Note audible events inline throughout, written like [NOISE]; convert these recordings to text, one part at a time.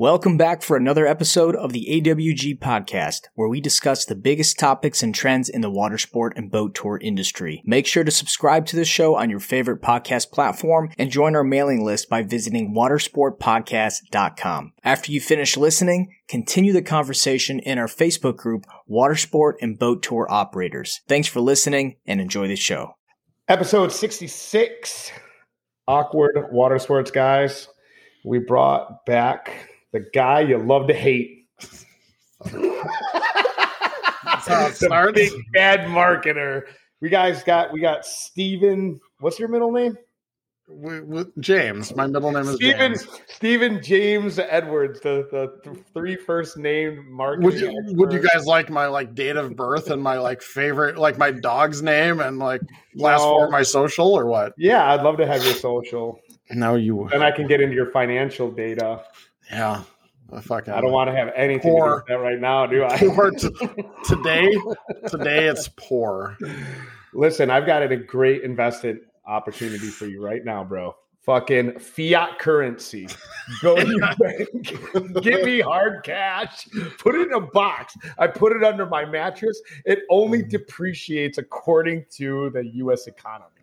Welcome back for another episode of the AWG podcast, where we discuss the biggest topics and trends in the water sport and boat tour industry. Make sure to subscribe to the show on your favorite podcast platform and join our mailing list by visiting watersportpodcast.com. After you finish listening, continue the conversation in our Facebook group, Watersport and Boat Tour Operators. Thanks for listening and enjoy the show. Episode 66 Awkward Water Sports Guys. We brought back the guy you love to hate. [LAUGHS] the big bad marketer. We guys got we got Steven. What's your middle name? We, we, James. My middle name is Stephen. James. Stephen James Edwards, the the th- three first name marketing. Would you, would you guys like my like date of birth and my like favorite like my dog's name and like last No. four of my social or what? Yeah, I'd love to have your social, No, you. and I can get into your financial data. Yeah. I fucking. I don't want to have anything to do with that right now, do I? [LAUGHS] Poor t- today. Today it's poor. Listen, I've got a great investment opportunity for you right now, bro. Fucking fiat currency. Go to your [LAUGHS] bank, give me hard cash, put it in a box. I put it under my mattress. It only depreciates according to the US economy.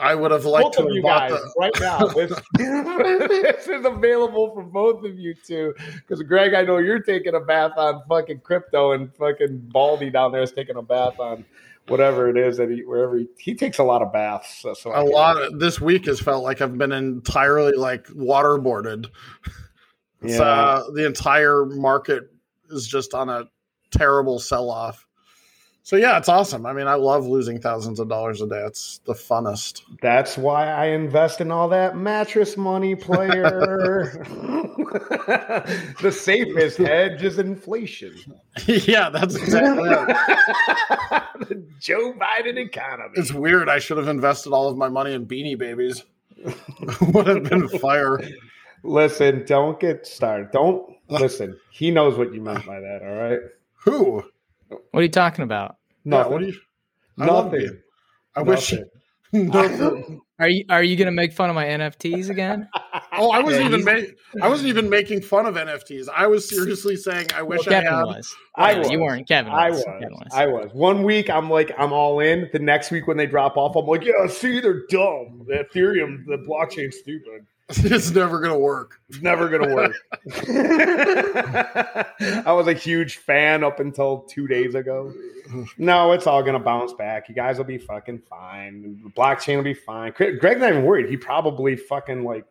I would have liked both to have you guys the. right now. [LAUGHS] [LAUGHS] This, is available for both of you too. Because Greg, I know you're taking a bath on fucking crypto, and fucking Baldy down there is taking a bath on whatever it is that he wherever he, he takes a lot of baths. So, so A lot of this week has felt like I've been entirely like waterboarded. [LAUGHS] Yeah. uh, the entire market is just on a terrible sell off. So yeah, it's awesome. I mean, I love losing thousands of dollars a day. It's the funnest. That's why I invest in all that mattress money, player. [LAUGHS] the safest hedge is inflation. yeah, that's exactly it. the [LAUGHS] Joe Biden economy. It's weird. I should have invested all of my money in Beanie Babies. [LAUGHS] Would have been fire. Listen, don't get started. Don't listen. He knows what you meant by that. All right. Who? What are you talking about? Yeah, what do you? I love Nothing. you. I wish. Nothing. [LAUGHS] Are you are you gonna make fun of my NFTs again? [LAUGHS] oh, I wasn't Yeah, even ma- I wasn't even making fun of NFTs. I was seriously saying I wish I Kevin had. was. I Yeah, was. You weren't. Kevin I was. was. Kevin was. I was. One week I'm like, I'm all in. The next week when they drop off, I'm like, yeah, see, they're dumb. The Ethereum, the blockchain's stupid. [LAUGHS] it's never gonna work. It's never gonna work. [LAUGHS] I was a huge fan up until two days ago. No, it's all gonna bounce back. You guys will be fucking fine. The blockchain will be fine. Greg's not even worried. He probably fucking like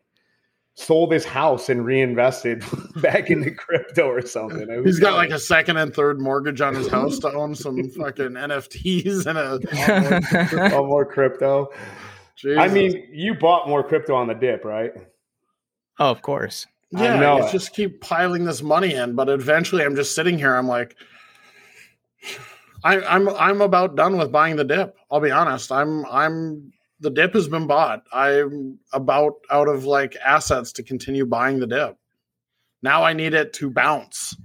sold his house and reinvested [LAUGHS] back into crypto or something. He's got like a second and third mortgage on his house to own some fucking NFTs and a. all more crypto. Jesus. I mean, you bought more crypto on the dip, right? Oh, of course. I yeah, know you it. just keep piling this money in, but eventually, I'm just sitting here. I'm like, I, I'm I'm about done with buying the dip. I'll be honest. I'm I'm the dip has been bought. I'm about out of like assets to continue buying the dip. Now I need it to bounce.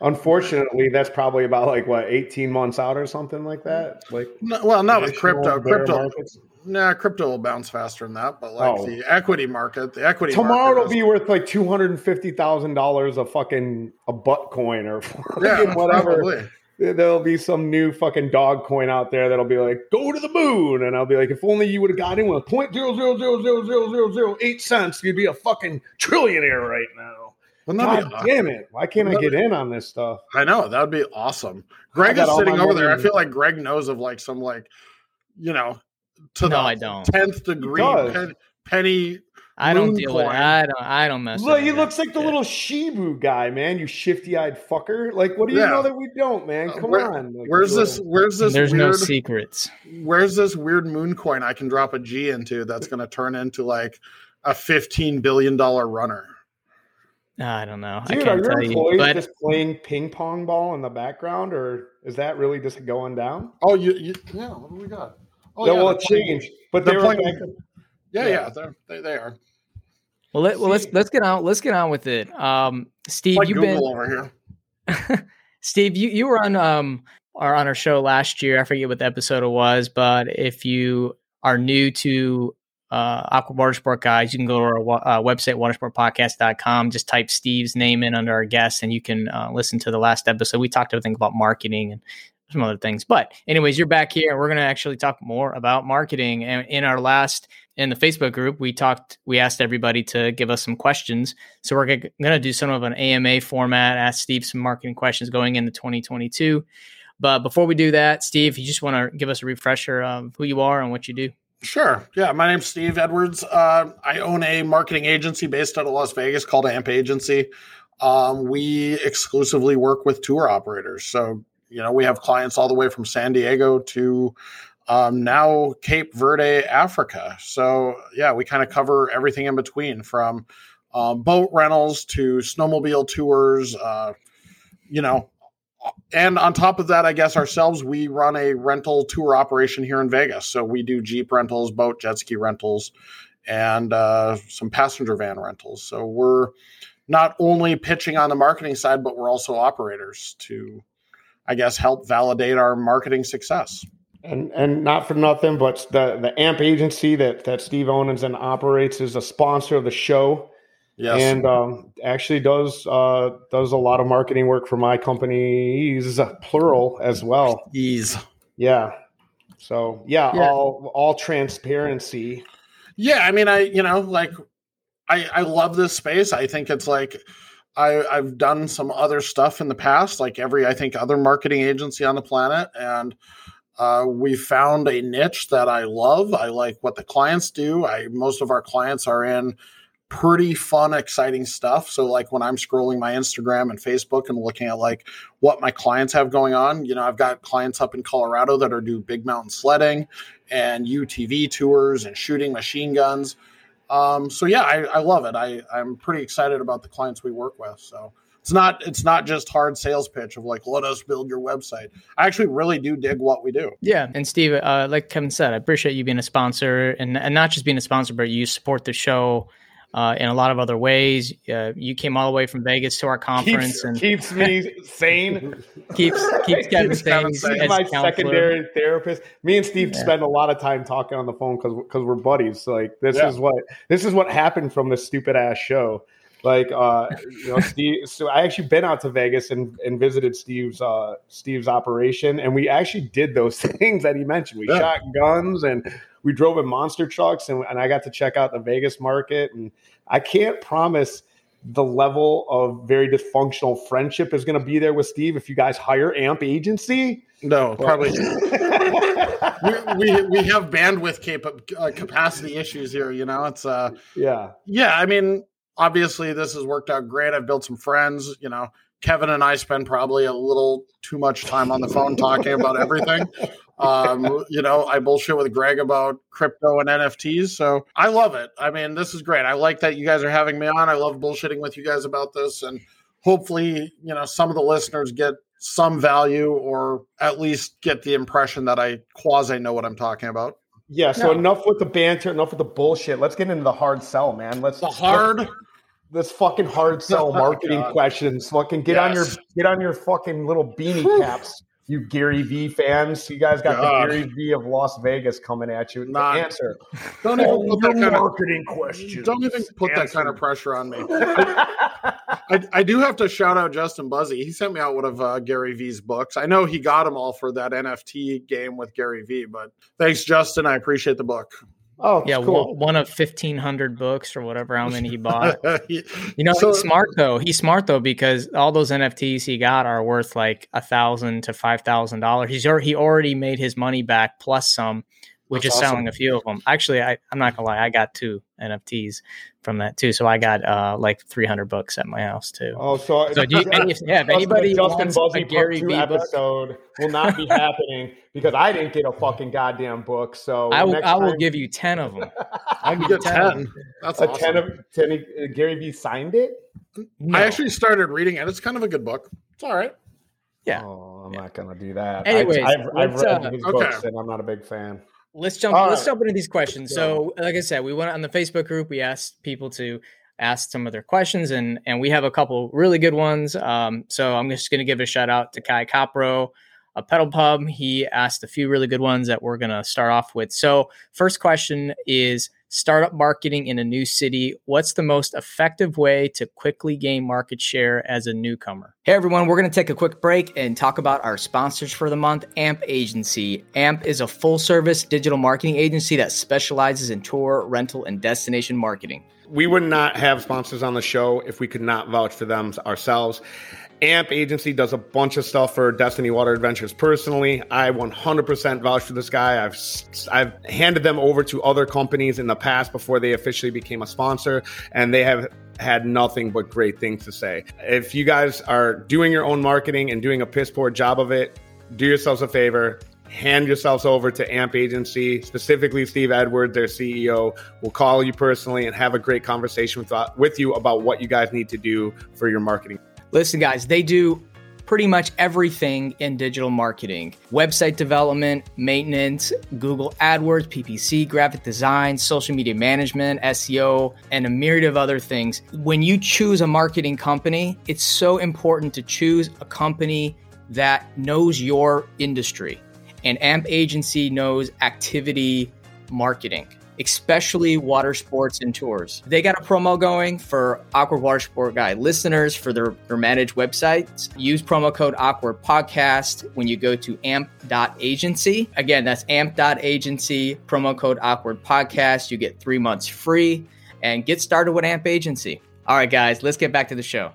Unfortunately, that's probably about like what 18 months out or something like that. Like No, well, not with crypto. Crypto, markets. Nah, crypto will bounce faster than that. But like Oh. the equity market, the equity Tomorrow is- be worth like two hundred and fifty thousand dollars a fucking a butt coin or [LAUGHS] yeah, whatever. probably. There'll be some new fucking dog coin out there that'll be like, go to the moon. And I'll be like, if only you would have got in with point zero zero zero zero zero zero zero eight cents, you'd be a fucking trillionaire right now. Wouldn't God be awesome? damn it. Why can't I get in on this stuff? I know that would be awesome. Greg is sitting over there. I feel like Greg knows of like some like, you know, to No, the I don't. tenth degree pen, penny. I don't Moon deal with. coin. I don't. I don't mess. Look, with he that looks like the shit. little Shiba guy, man. You shifty-eyed fucker. Like, what do you Yeah. know that we don't, man? Uh, Come where- on. Like, Where's little- this? Where's this There's no secrets. where's this weird moon coin I can drop a G into that's going to turn into like a fifteen billion dollar runner? I don't know. Dude, I are can't your tell you. employees But just playing ping pong ball in the background, or is that really just going down? Oh, you, you yeah. What do we got? Oh, that yeah, will they're playing- change. But they're they're playing- back- Yeah, Yeah. yeah, they're, they they are. well, let, well, let's let's get on. Let's get on with it. Um, Steve, Like you've Google been over here. [LAUGHS] Steve, you, you were on um our on our show last year. I forget what the episode it was, but if you are new to uh, Awkward Watersport guys, you can go to our uh, website, watersportpodcast.com. Just type Steve's name in under our guest, and you can uh, listen to the last episode. We talked, I think, about marketing and some other things. But, anyways, you're back here, we're going to actually talk more about marketing. And in our last, in the Facebook group, we talked, we asked everybody to give us some questions. So we're going to do some of an AMA format, ask Steve some marketing questions going into 2022. But before we do that, Steve, you just want to give us a refresher of who you are and what you do. Sure. Yeah, my name's Steve Edwards. Uh, I own a marketing agency based out of Las Vegas called Amp Agency. Um, we exclusively work with tour operators. So, you know, we have clients all the way from San Diego to um, now Cape Verde, Africa. So, yeah, we kind of cover everything in between from um, boat rentals to snowmobile tours, uh, you know, and on top of that, I guess ourselves, we run a rental tour operation here in Vegas. So we do Jeep rentals, boat, jet ski rentals, and uh, some passenger van rentals. So we're not only pitching on the marketing side, but we're also operators to, I guess, help validate our marketing success. And and not for nothing, but the the AMP agency that that Steve owns and operates is a sponsor of the show. Yes. And um, actually does uh, does a lot of marketing work for my companies, plural as well. Ease. Yeah. So yeah, yeah, all all transparency. Yeah, I mean, I you know like I I love this space. I think it's like I I've done some other stuff in the past, like every I think other marketing agency on the planet, and uh, we found a niche that I love. I like what the clients do. I most of our clients are in pretty fun, exciting stuff. So, like when I'm scrolling my Instagram and Facebook and looking at like what my clients have going on, you know, I've got clients up in Colorado that are do big mountain sledding and UTV tours and shooting machine guns. Um, so yeah, I, I love it. I, I'm pretty excited about the clients we work with. So it's not it's not just hard sales pitch of like let us build your website. I actually really do dig what we do. Yeah, and Steve, uh, like Kevin said, I appreciate you being a sponsor and and not just being a sponsor, but you support the show uh, in a lot of other ways. Uh, you came all the way from Vegas to our conference keeps, and keeps me [LAUGHS] sane. keeps keeps Kevin sane. He's my counselor. secondary therapist. Me and Steve yeah. spend a lot of time talking on the phone because because we're buddies. So like this yeah. is what this is what happened from this stupid ass show. Like uh, you know, Steve. So I actually been out to Vegas and, and visited Steve's uh, Steve's operation, and we actually did those [LAUGHS] things that he mentioned. We yeah. shot guns and we drove in monster trucks and, and I got to check out the Vegas market. And I can't promise the level of very dysfunctional friendship is going to be there with Steve if you guys hire AMP agency. No, probably. [LAUGHS] we, we, we have bandwidth cap- uh, capacity issues here. You know, it's uh, yeah, yeah. I mean, obviously, this has worked out great. I've built some friends. You know, Kevin and I spend probably a little too much time on the phone talking about everything. Um, you know, I bullshit with Greg about crypto and NFTs. So I love it. I mean, this is great. I like that you guys are having me on. I love bullshitting with you guys about this. And hopefully, you know, some of the listeners get some value or at least get the impression that I quasi know what I'm talking about. Yeah. So no. enough with the banter, enough with the bullshit. Let's get into the hard sell, man. Let's the hard. this fucking hard sell [LAUGHS] marketing oh, questions. Fucking get yes. on your get on your fucking little beanie caps you Gary V fans. You guys got God. the Gary V of Las Vegas coming at you. Not, answer. Don't even oh, put that kind marketing of, question. Don't even put answer. that kind of pressure on me. [LAUGHS] I, I, do have to shout out Justin Buzzy. He sent me out one of uh, Gary V's books. I know he got them all for that NFT game with Gary V, but thanks, Justin. I appreciate the book. Oh, yeah, cool. one of fifteen hundred books or whatever how many he bought. [LAUGHS] you know, so, he's smart though. He's smart though because all those NFTs he got are worth like a thousand to five thousand dollars. He's he already made his money back plus some which That's is awesome. selling a few of them. Actually, I, I'm not gonna lie, I got two NFTs from that too. So I got uh, like 300 books at my house too. Oh, so, so [LAUGHS] you, if, yeah, if anybody Justin wants Buzzy a Gary Vee episode book, will not be happening because I didn't get a fucking goddamn book. So I will, I will time, give you 10 of them. I'll give you 10. 10. That's a awesome. 10 of 10. Uh, Gary Vee signed it. No. I actually started reading it. It's kind of a good book. It's all right. Yeah. Oh, I'm yeah. not gonna do that. Anyways, I've, I've, I've read uh, his okay. books and I'm not a big fan. Let's jump. All let's right. jump into these questions. So, like I said, we went on the Facebook group. We asked people to ask some of their questions, and and we have a couple really good ones. Um, so I'm just going to give a shout out to Kai Capro, a pedal pub. He asked a few really good ones that we're going to start off with. So, first question is startup marketing in a new city. What's the most effective way to quickly gain market share as a newcomer? Hey everyone, we're going to take a quick break and talk about our sponsors for the month, AMP Agency. AMP is a full service digital marketing agency that specializes in tour, rental, and destination marketing. We would not have sponsors on the show if we could not vouch for them ourselves. AMP Agency does a bunch of stuff for Destiny Water Adventures personally. I 100% vouch for this guy. I've I've handed them over to other companies in the past before they officially became a sponsor, and they have had nothing but great things to say. If you guys are doing your own marketing and doing a piss poor job of it, do yourselves a favor. Hand yourselves over to AMP Agency, specifically Steve Edwards, their CEO, will call you personally and have a great conversation with, uh, with you about what you guys need to do for your marketing. Listen, guys, they do pretty much everything in digital marketing website development, maintenance, Google AdWords, PPC, graphic design, social media management, SEO, and a myriad of other things. When you choose a marketing company, it's so important to choose a company that knows your industry. And AMP Agency knows activity marketing especially water sports and tours. They got a promo going for Awkward Water Sport Guy listeners for their, their managed websites. Use promo code Awkward Podcast when you go to amp.agency. Again, that's amp.agency, promo code Awkward Podcast. You get three months free and get started with AMP Agency. All right, guys, let's get back to the show.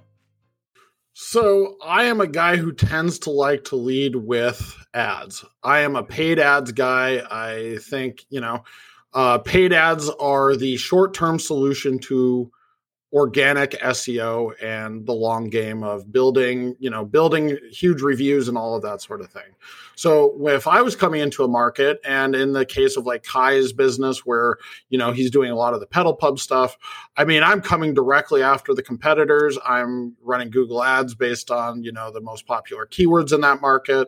So, I am a guy who tends to like to lead with ads. I am a paid ads guy. I think, you know, uh, paid ads are the short term solution to organic SEO and the long game of building, you know, building huge reviews and all of that sort of thing. So if I was coming into a market and in the case of like Kai's business where, you know, he's doing a lot of the pedal pub stuff, I mean, I'm coming directly after the competitors. I'm running Google ads based on, you know, the most popular keywords in that market.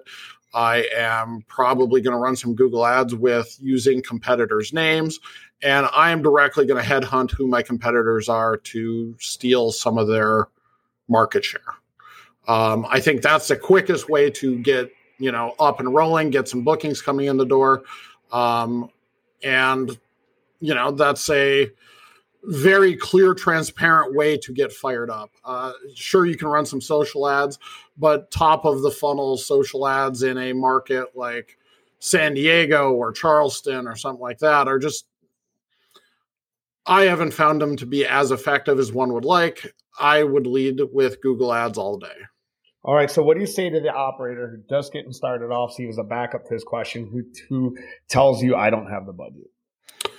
I am probably going to run some Google ads with using competitors' names. And I am directly going to headhunt who my competitors are to steal some of their market share. Um, I think that's the quickest way to get you know up and rolling, get some bookings coming in the door, um, and you know that's a very clear, transparent way to get fired up. Uh, sure, you can run some social ads, but top of the funnel social ads in a market like San Diego or Charleston or something like that are just, I haven't found them to be as effective as one would like. I would lead with Google Ads all day. All right. So, what do you say to the operator who just getting started off? So, he was a backup to his question, who, who tells you, I don't have the budget.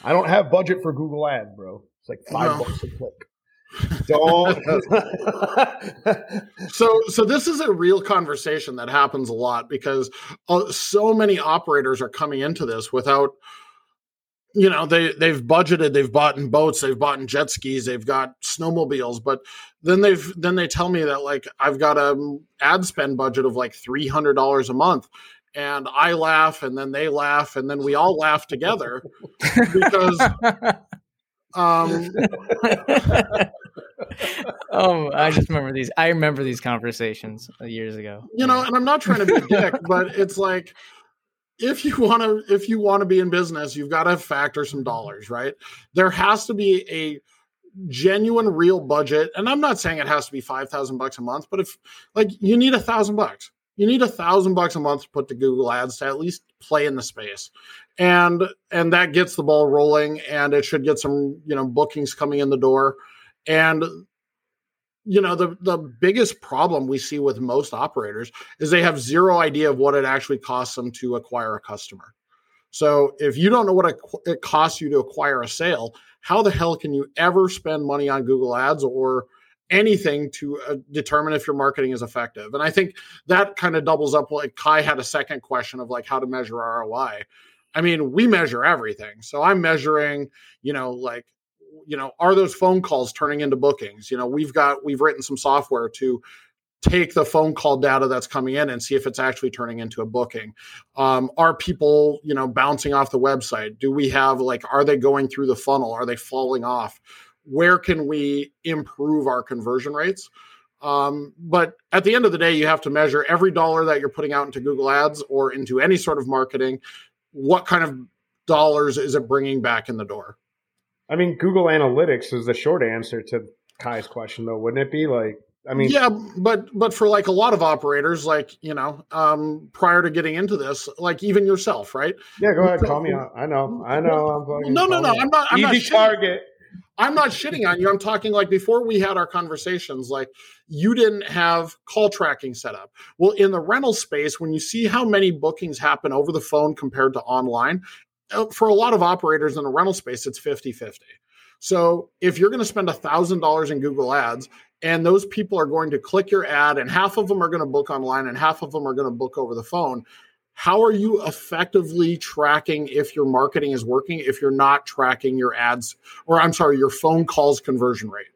I don't have budget for Google Ads, bro. It's like five no. bucks a click. [LAUGHS] So, so this is a real conversation that happens a lot because uh, so many operators are coming into this without, you know, they they've budgeted, they've bought in boats, they've bought in jet skis, they've got snowmobiles, but then they've then they tell me that like I've got a ad spend budget of like three hundred dollars a month, and I laugh, and then they laugh, and then we all laugh together [LAUGHS] because um, [LAUGHS] oh, I just remember these. I remember these conversations years ago. You know, and I'm not trying to be a dick, but it's like if you want to if you want to be in business, you've got to factor some dollars, right? There has to be a genuine real budget and i'm not saying it has to be 5000 bucks a month but if like you need a thousand bucks you need a thousand bucks a month to put to google ads to at least play in the space and and that gets the ball rolling and it should get some you know bookings coming in the door. And you know the the biggest problem we see with most operators is they have zero idea of what it actually costs them to acquire a customer. So if you don't know what it costs you to acquire a sale how the hell can you ever spend money on google ads or anything to uh, determine if your marketing is effective? And i think that kind of doubles up like kai had a second question of like how to measure roi I mean, we measure everything. So I'm measuring, you know, like, you know, are those phone calls turning into bookings? You know, we've got, we've written some software to take the phone call data that's coming in and see if it's actually turning into a booking. Um, are people, you know, bouncing off the website? Do we have, like, are they going through the funnel? Are they falling off? Where can we improve our conversion rates? Um, but at the end of the day, you have to measure every dollar that you're putting out into Google Ads or into any sort of marketing what kind of dollars is it bringing back in the door? I mean, Google Analytics is the short answer to Kai's question, though, wouldn't it be? Like, I mean, yeah, but but for like a lot of operators, like you know, um, prior to getting into this, like even yourself, right? Yeah, go ahead, call me out. I know, I know. I'm no, no, no. I'm not. I'm not target. I'm not shitting on you. I'm talking like before we had our conversations, like you didn't have call tracking set up. Well, in the rental space, when you see how many bookings happen over the phone compared to online, uh, for a lot of operators in the rental space, it's 50 50. So if you're going to spend $1,000 in Google Ads and those people are going to click your ad and half of them are going to book online and half of them are going to book over the phone, how are you effectively tracking if your marketing is working if you're not tracking your ads or I'm sorry, your phone calls conversion rate?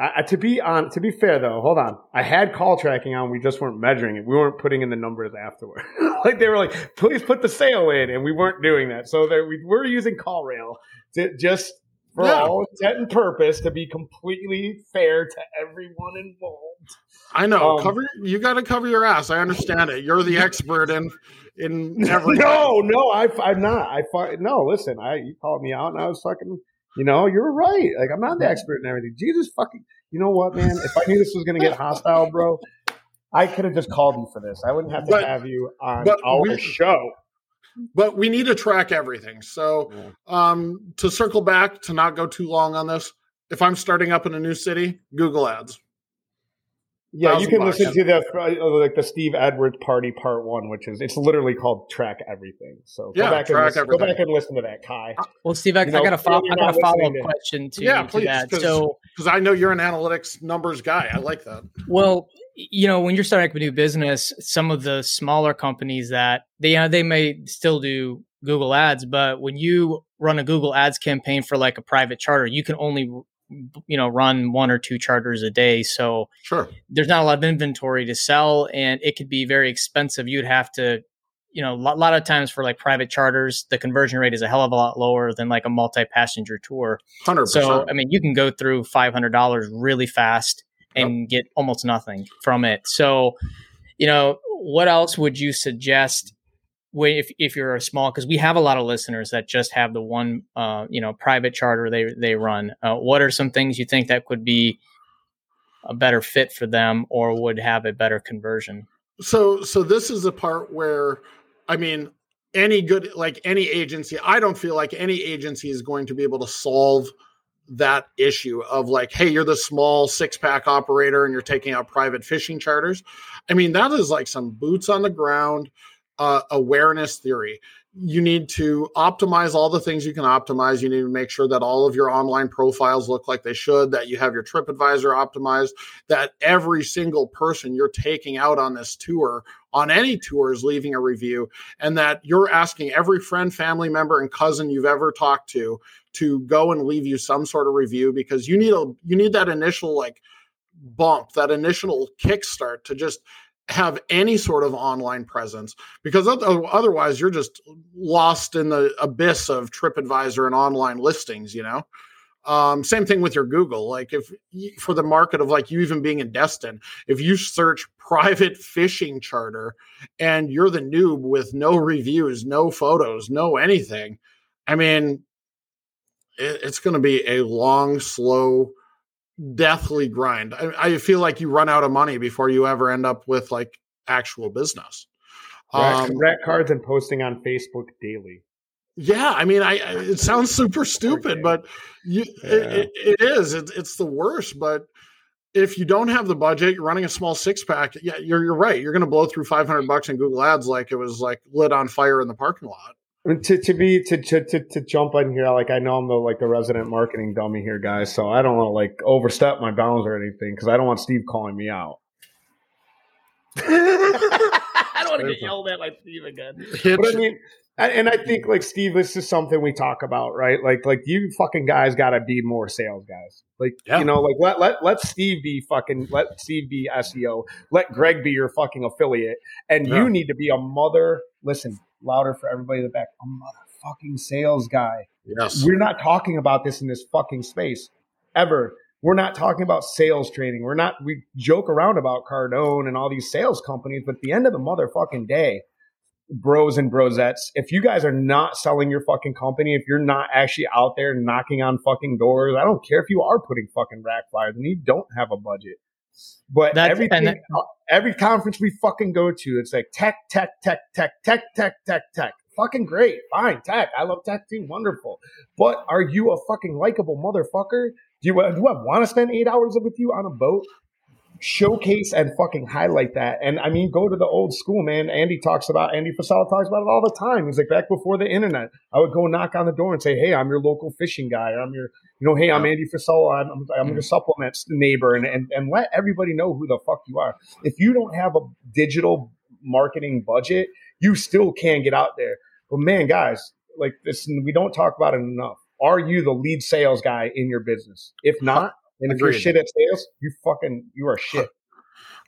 Uh, to be on, to be fair though, hold on. I had call tracking on. We just weren't measuring it. We weren't putting in the numbers afterward. [LAUGHS] like they were like, please put the sale in, and we weren't doing that. So we were using CallRail to just for yeah. all intent and purpose to be completely fair to everyone involved. I know. Um, cover you got to cover your ass. I understand it. You're the expert in in every. [LAUGHS] No, no, I, I'm not. I no. Listen, I you called me out, and I was fucking. You know, you're right. Like I'm not the expert in everything. Jesus fucking. You know what, man? If I knew this was going to get hostile, bro, I could have just called you for this. I wouldn't have to but, have you on our we, show but we need to track everything. So, yeah. um, to circle back to not go too long on this, if I'm starting up in a new city, Google Ads. Yeah, you can listen to the uh, like the Steve Edwards Party Part One, which is it's literally called Track Everything. So go yeah, back and listen, go back and listen to that, Kai. Uh, well, Steve, I, you know, I got a follow, I got a follow up question to, yeah, please, to that. So because I know you're an analytics numbers guy, I like that. Well, you know, when you're starting up a new business, some of the smaller companies that they uh, they may still do Google Ads, but when you run a Google Ads campaign for like a private charter, you can only you know run one or two charters a day. So sure, there's not a lot of inventory to sell, and it could be very expensive. You'd have to you know, a lot, lot, of times for like private charters, the conversion rate is a hell of a lot lower than like a multi-passenger tour. 100%. So, I mean, you can go through $500 really fast and get almost nothing from it. So, you know, what else would you suggest if if you're a small because we have a lot of listeners that just have the one uh, you know private charter they they run. Uh, what are some things you think that could be a better fit for them or would have a better conversion? So so this is the part where I mean any good like any agency I don't feel like any agency is going to be able to solve that issue of like, hey, you're the small six pack operator and you're taking out private fishing charters. I mean, that is like some boots on the ground uh, awareness theory. You need to optimize all the things you can optimize. You need to make sure that all of your online profiles look like they should, that you have your TripAdvisor optimized, that every single person you're taking out on this tour, on any tour, is leaving a review, and that you're asking every friend, family member, and cousin you've ever talked to to go and leave you some sort of review because you need a you need that initial like bump, that initial kickstart to just have any sort of online presence because otherwise you're just lost in the abyss of TripAdvisor and online listings, you know? Um, same thing with your Google. Like if for the market of like you even being in Destin, if you search private fishing charter and you're the noob with no reviews, no photos, no anything, I mean, it, it's going to be a long, slow, deathly grind. I, I, feel like you run out of money before you ever end up with like actual business. Um, rack cards and posting on Facebook daily. Yeah, I mean, I, it sounds super stupid, but you, yeah. it, it is. It, it's the worst. But if you don't have the budget, you're running a small six pack. Yeah, you're you're right. You're going to blow through 500 bucks in Google Ads like it was like lit on fire in the parking lot to to be to, to to to jump in here, like I know I'm the like the resident marketing dummy here, guys. So I don't want to like overstep my bounds or anything because I don't want Steve calling me out. [LAUGHS] I don't want to get yelled at by Steve again. But I mean, and I think like Steve, this is something we talk about, right? Like like you fucking guys got to be more sales guys. Like yeah. you know, like let let let Steve be fucking let Steve be SEO. Let Greg be your fucking affiliate, and yeah. you need to be a mother. Listen, louder for everybody in the back. I'm not A motherfucking sales guy. Yes. We're not talking about this in this fucking space ever. We're not talking about sales training. We're not, we joke around about Cardone and all these sales companies, but at the end of the motherfucking day, bros and brosettes, if you guys are not selling your fucking company, if you're not actually out there knocking on fucking doors, I don't care if you are putting fucking rack flyers and you don't have a budget. But That's, everything, that, every conference we fucking go to, it's like tech, tech, tech, tech, tech, tech, tech, tech. Fucking great, fine, tech. I love tech too, wonderful. But are you a fucking likable motherfucker? Do you, do I want to spend eight hours with you on a boat? Showcase and fucking highlight that. And I mean, go to the old school, man. Andy talks about, Andy Frisella talks about it all the time. He's like, back before the internet, I would go knock on the door and say, Hey, I'm your local fishing guy. I'm your, you know, Hey, I'm Andy Frisella. I'm, I'm your mm-hmm. supplements neighbor and, and, and let everybody know who the fuck you are. If you don't have a digital marketing budget, you still can get out there. But man, guys, like this, we don't talk about it enough. Are you the lead sales guy in your business? If not, and if you're shit at sales, you fucking you are shit. [LAUGHS]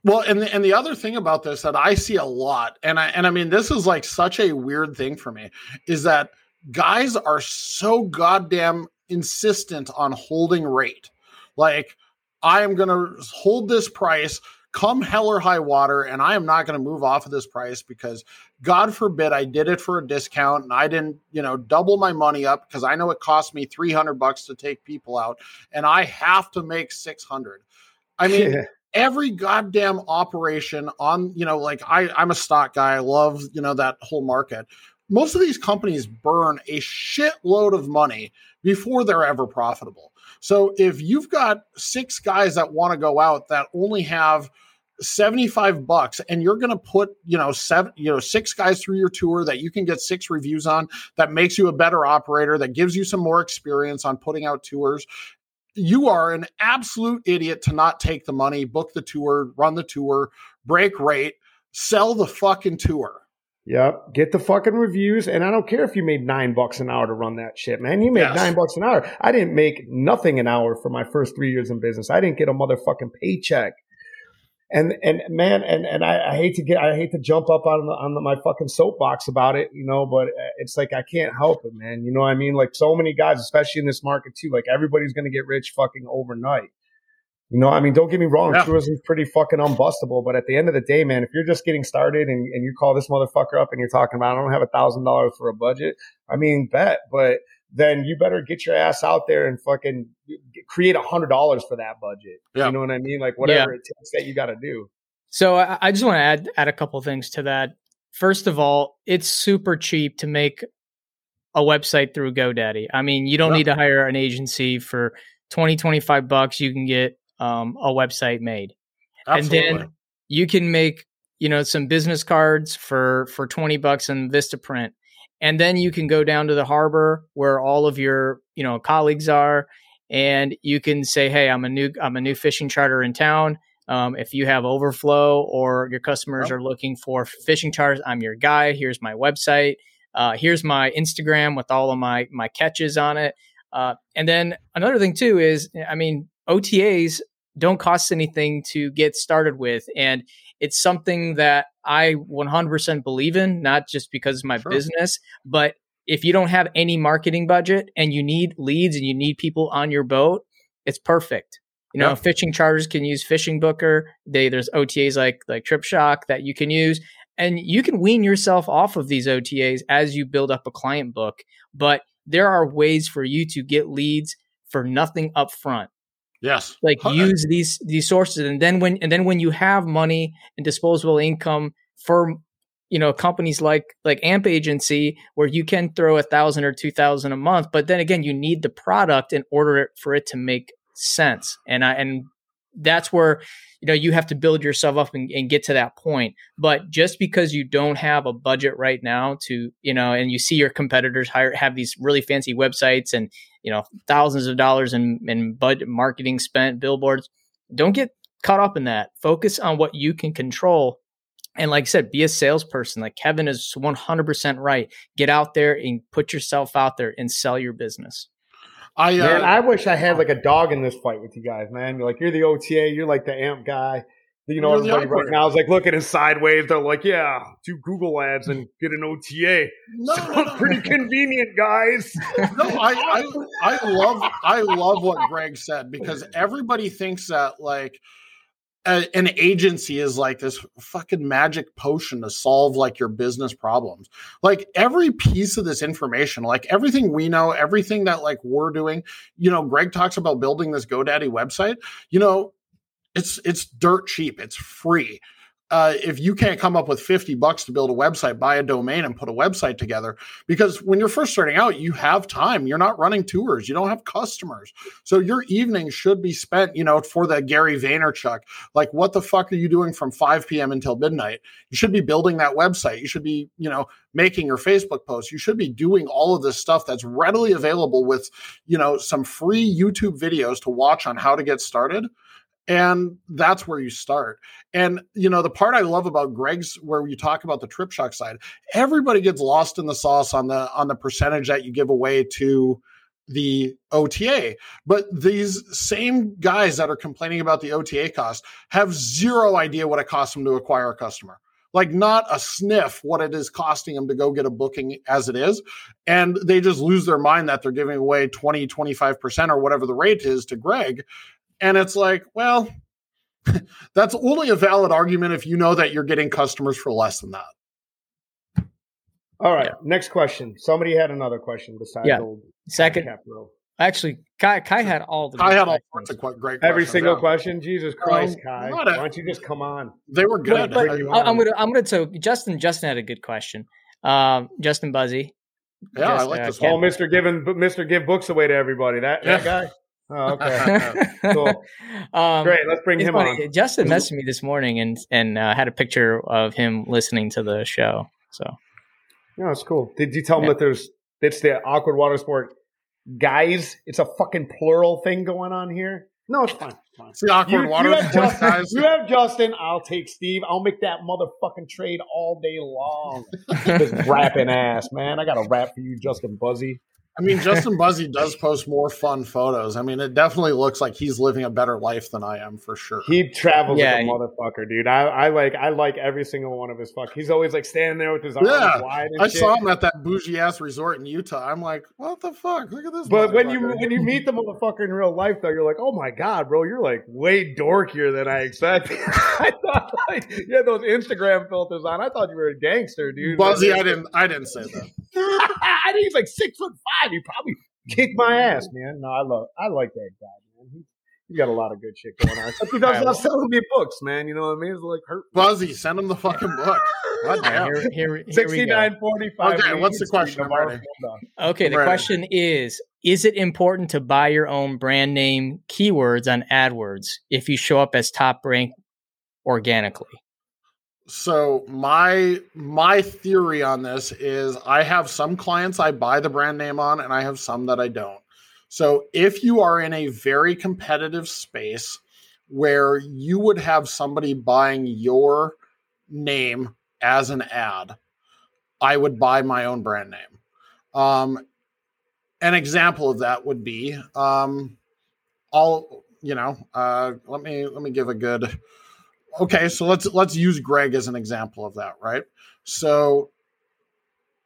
Well, and the, and the other thing about this that I see a lot, and I and I mean this is like such a weird thing for me, is that guys are so goddamn insistent on holding rate. Like I am going to hold this price come hell or high water, and I am not going to move off of this price because God forbid I did it for a discount and I didn't, you know, double my money up because I know it cost me 300 bucks to take people out and I have to make 600. I mean, yeah. every goddamn operation on, you know, like I, I'm a stock guy. I love, you know, that whole market. Most of these companies burn a shitload of money before they're ever profitable. So if you've got six guys that want to go out that only have 75 bucks and you're going to put, you know, seven, you know, six guys through your tour that you can get six reviews on that makes you a better operator, that gives you some more experience on putting out tours. You are an absolute idiot to not take the money, book the tour, run the tour, break rate, sell the fucking tour. Yep. Get the fucking reviews. And I don't care if you made nine bucks an hour to run that shit, man. You made yes. nine bucks an hour. I didn't make nothing an hour for my first three years in business. I didn't get a motherfucking paycheck. And, and man, and, and I, I hate to get, I hate to jump up on the, on the, my fucking soapbox about it, you know, but uh, it's like, I can't help it, man. You know what I mean? Like so many guys, especially in this market too, like everybody's going to get rich fucking overnight. You know, I mean, don't get me wrong, yeah. tourism's pretty fucking unbustable, but at the end of the day, man, if you're just getting started and, and you call this motherfucker up and you're talking about, I don't have a thousand dollars for a budget, I mean, bet, but then you better get your ass out there and fucking create a hundred dollars for that budget. Yeah. You know what I mean? Like whatever yeah. it takes that you got to do. So I, I just want to add add a couple things to that. First of all, it's super cheap to make a website through GoDaddy. I mean, you don't yep. need to hire an agency for 20, 25 bucks. You can get um, a website made. Absolutely. And then you can make, you know, some business cards for for 20 bucks in Vistaprint. And then you can go down to the harbor where all of your, you know, colleagues are and you can say, "Hey, I'm a new I'm a new fishing charter in town. Um, if you have overflow or your customers oh. are looking for fishing charters, I'm your guy. Here's my website. Uh, here's my Instagram with all of my my catches on it. Uh, and then another thing too is, I mean, OTAs don't cost anything to get started with. And it's something that I 100% believe in, not just because of my sure. business, but if you don't have any marketing budget and you need leads and you need people on your boat, it's perfect. You know, fishing charters can use Fishing Booker. They there's OTAs like like TripShock that you can use, and you can wean yourself off of these OTAs as you build up a client book. But there are ways for you to get leads for nothing up front. Yes. Like use these these sources. And then when and then when you have money and disposable income for you know companies like like amp agency where you can throw a thousand or two thousand a month but then again you need the product in order for it to make sense. And i and that's where you know you have to build yourself up and, and, get to that point but just because you don't have a budget right now to you know and you see your competitors hire have these really fancy websites and you know thousands of dollars in, in budget marketing spent billboards don't get caught up in that focus on what you can control and like I said, be a salesperson. Like Kevin is 100% right. Get out there and put yourself out there and sell your business. I uh, man, I wish I had like a dog in this fight with you guys, man. You're like you're the OTA, you're like the amp guy. You know, everybody right now is like looking at his sideways. They're like, "Yeah, do Google ads and get an OTA." No, no, no. [LAUGHS] pretty convenient, guys. no, I, I, I love, I love what Greg said because [LAUGHS] everybody thinks that like a, an agency is like this fucking magic potion to solve like your business problems. Like every piece of this information, like everything we know, everything that like we're doing, you know, Greg talks about building this GoDaddy website, you know, it's it's dirt cheap, it's free uh, if you can't come up with 50 bucks to build a website, buy a domain and put a website together. Because when you're first starting out, you have time. You're not running tours. You don't have customers. So your evening should be spent, you know, for the Gary Vaynerchuk. Like, what the fuck are you doing from 5 p.m. until midnight? You should be building that website. You should be, you know, making your Facebook posts. You should be doing all of this stuff that's readily available with, you know, some free YouTube videos to watch on how to get started and that's where you start. And you know the part i love about greg's where you talk about the trip shock side everybody gets lost in the sauce on the on the percentage that you give away to the ota but these same guys that are complaining about the ota cost have zero idea what it costs them to acquire a customer. Like not a sniff what it is costing them to go get a booking as it is and they just lose their mind that they're giving away 20 25% or whatever the rate is to greg and it's like, well, [LAUGHS] that's only a valid argument if you know that you're getting customers for less than that. All right. Yeah. Next question. Somebody had another question besides yeah. old second. Actually, Kai, Kai had all the. Kai had all sorts of great. Every single question. Jesus Christ, um, Kai! Why don't you just come on? They were good. But, but I, am gonna, I'm gonna. So Justin, Justin had a good question. Um, Justin Buzzy. Yeah, Just, I like uh, this. Oh, Mister giving Mister give books away to everybody. That that guy. Oh, okay. [LAUGHS] cool. Um, Great. Let's bring him funny. on. Justin messaged me this morning and and uh, had a picture of him listening to the show. So, no, it's cool. Did you tell him yeah. that there's it's the awkward water sport guys? It's a fucking plural thing going on here. No, it's fine. It's, fine. it's the awkward you, water you have, Justin, guys. you have Justin. I'll take Steve. I'll make that motherfucking trade all day long. [LAUGHS] Just rapping ass, man. I got a rap for you, Justin Buzzy. I mean, Justin Buzzy does post more fun photos. I mean, it definitely looks like he's living a better life than I am for sure. He travels yeah, like a he, motherfucker, dude. I, I, like I like every single one of his fuck. He's always like standing there with his arms yeah, wide. I shit. saw him at that bougie ass resort in Utah. I'm like, what the fuck? Look at this. But when you when you meet the motherfucker in real life, though, you're like, oh my god, bro, you're like way dorkier than I expected. [LAUGHS] I thought like you had those Instagram filters on. I thought you were a gangster, dude. Buzzy, I didn't I didn't say that. [LAUGHS] I think he's like six foot five. He probably kicked my ass, man. No, I love, I like that guy, man. He's, he's got a lot of good shit going on. Except he does not selling me books, man. You know what I mean? It's like hurt. Buzzy, send him the fucking book. [LAUGHS] Here, here, here Sixty nine forty five. Okay, what's the question? Okay, the question is: Is it important to buy your own brand name keywords on AdWords if you show up as top rank organically? So my my theory on this is I have some clients I buy the brand name on and I have some that I don't. So if you are in a very competitive space where you would have somebody buying your name as an ad, I would buy my own brand name. Um, an example of that would be um, all you know. Uh, let me let me give a good okay, so let's let's use Greg as an example of that, right? So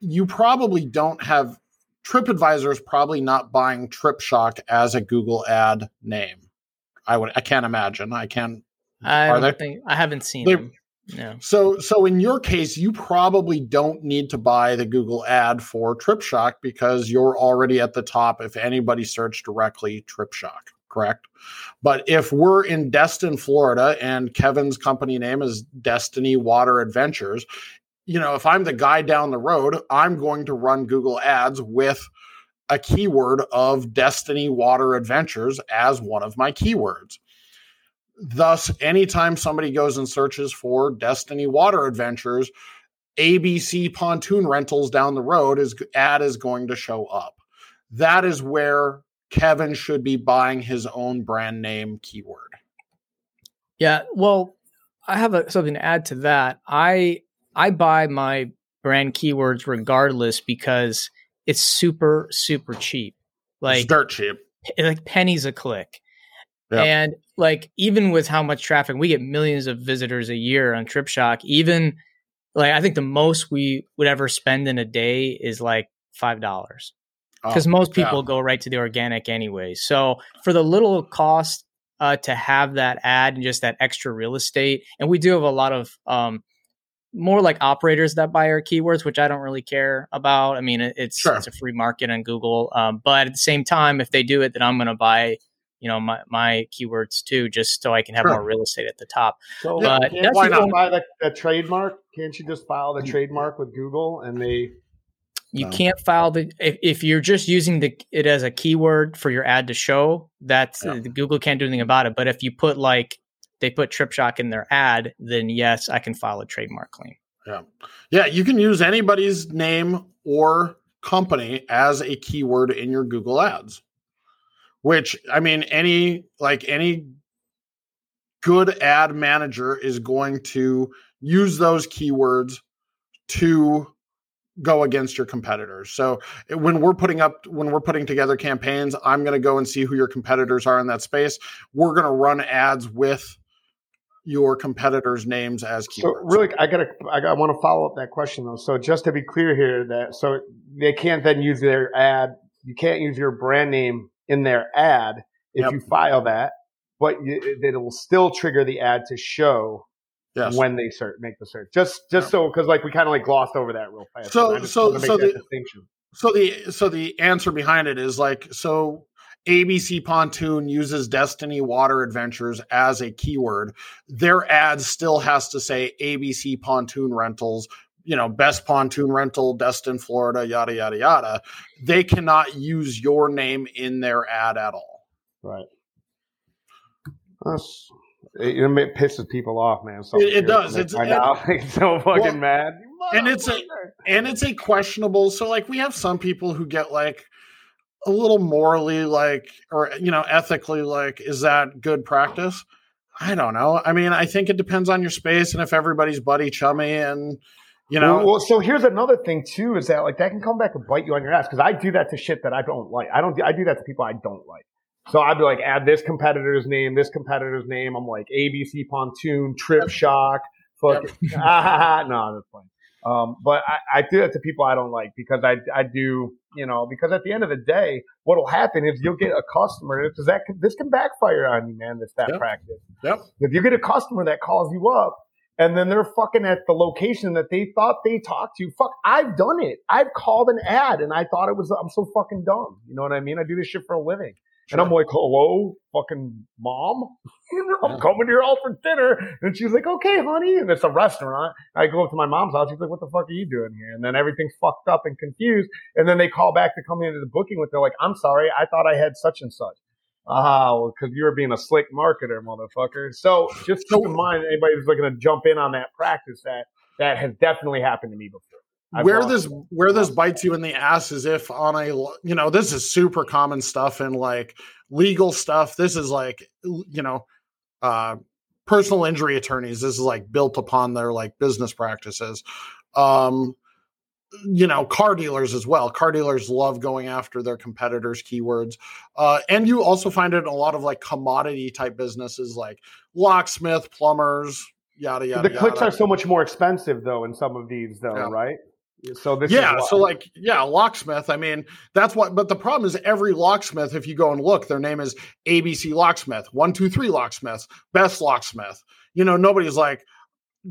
you probably don't have TripAdvisor is probably not buying TripShock as a Google ad name. I would I can't imagine. I can I are? Think, I haven't seen they, them. No. So so in your case, you probably don't need to buy the Google ad for TripShock because you're already at the top if anybody searched directly TripShock correct? But if we're in Destin, Florida, and Kevin's company name is Destiny Water Adventures, you know, if I'm the guy down the road, I'm going to run Google Ads with a keyword of Destiny Water Adventures as one of my keywords. Thus, anytime somebody goes and searches for Destiny Water Adventures, ABC pontoon rentals down the road is ad is going to show up. That is where Kevin should be buying his own brand name keyword. Yeah, well, I have a, something to add to that. I I buy my brand keywords regardless because it's super super cheap. Like it's dirt cheap. Like pennies a click. Yep. And like even with how much traffic we get millions of visitors a year on TripShock, even like I think the most we would ever spend in a day is like five dollars because oh, most people yeah. go right to the organic anyway. So for the little cost uh, to have that ad and just that extra real estate. And we do have a lot of um, more like operators that buy our keywords, which I don't really care about. I mean, it's sure. it's a free market on Google, um, but at the same time, if they do it, then I'm going to buy you know my, my keywords too, just so I can have sure. more real estate at the top. So but why not buy the, the, trademark? Can't you just file the trademark with Google and they? You can't file the if, if you're just using the it as a keyword for your ad to show. That's yeah. Google can't do anything about it. But if you put like they put TripShock in their ad, then yes, I can file a trademark claim. Yeah, yeah, you can use anybody's name or company as a keyword in your Google Ads which I mean, any like any good ad manager is going to use those keywords to go against your competitors. So eh, when we're putting up when we're putting together campaigns, I'm going to go and see who your competitors are in that space. We're going to run ads with your competitors' names as keywords. So really, I gotta, I, I want to follow up that question though. So just to be clear here, that so they can't then use their ad. You can't use your brand name in their ad if yep. you file that, but you, it will still trigger the ad to show yes. when they search, make the search. Just just so because like we kind of like glossed over that real fast. So so so the distinction. So the so the answer behind it is like so ABC Pontoon uses Destiny Water Adventures as a keyword. Their ad still has to say ABC Pontoon Rentals you know, best pontoon rental, Destin, Florida, yada, yada, yada. They cannot use your name in their ad at all. Right. That's, it, it pisses people off, man. So it, it does. It's, and, it's [LAUGHS] so fucking well, mad. And it's a and it's a questionable. So like we have some people who get like a little morally like or you know ethically like is that good practice? I don't know. I mean, I think it depends on your space and if everybody's buddy chummy and you know. Well, so here's another thing too: is that like that can come back and bite you on your ass because I do that to shit that I don't like. I don't. I do that to people I don't like. So I'd be like, add this competitor's name, this competitor's name. I'm like ABC Pontoon, TripShock, fuck. Yep. [LAUGHS] no, that's fine. Um, but I, I, do that to people I don't like because I, I do, you know, because at the end of the day, what'll happen is you'll get a customer because that this can backfire on you, man. This that yep. practice. Yep. If you get a customer that calls you up and then they're fucking at the location that they thought they talked to. Fuck, I've done it. I've called an ad and I thought it was, I'm so fucking dumb. You know what I mean? I do this shit for a living. Sure. And I'm like, hello, fucking mom. [LAUGHS] I'm coming to your house for dinner. And she's like, okay, honey. And it's a restaurant. I go up to my mom's house. She's like, what the fuck are you doing here? And then everything's fucked up and confused. And then they call back to come into the booking with, they're like, I'm sorry. I thought I had such and such. Ah, well, because you were being a slick marketer, motherfucker. So just keep in mind, anybody who's looking to jump in on that practice, that that has definitely happened to me before. I've where this where this bites you in the ass is if on a you know this is super common stuff in like legal stuff. This is like you know uh personal injury attorneys. This is like built upon their like business practices. Um, you know car dealers as well car dealers love going after their competitors keywords uh, and you also find it in a lot of like commodity type businesses like locksmith plumbers yada yada the clicks yada. are so much more expensive though in some of these though yeah. right so this yeah so like yeah locksmith i mean that's what but the problem is every locksmith if you go and look their name is abc locksmith one two three locksmith best locksmith you know nobody's like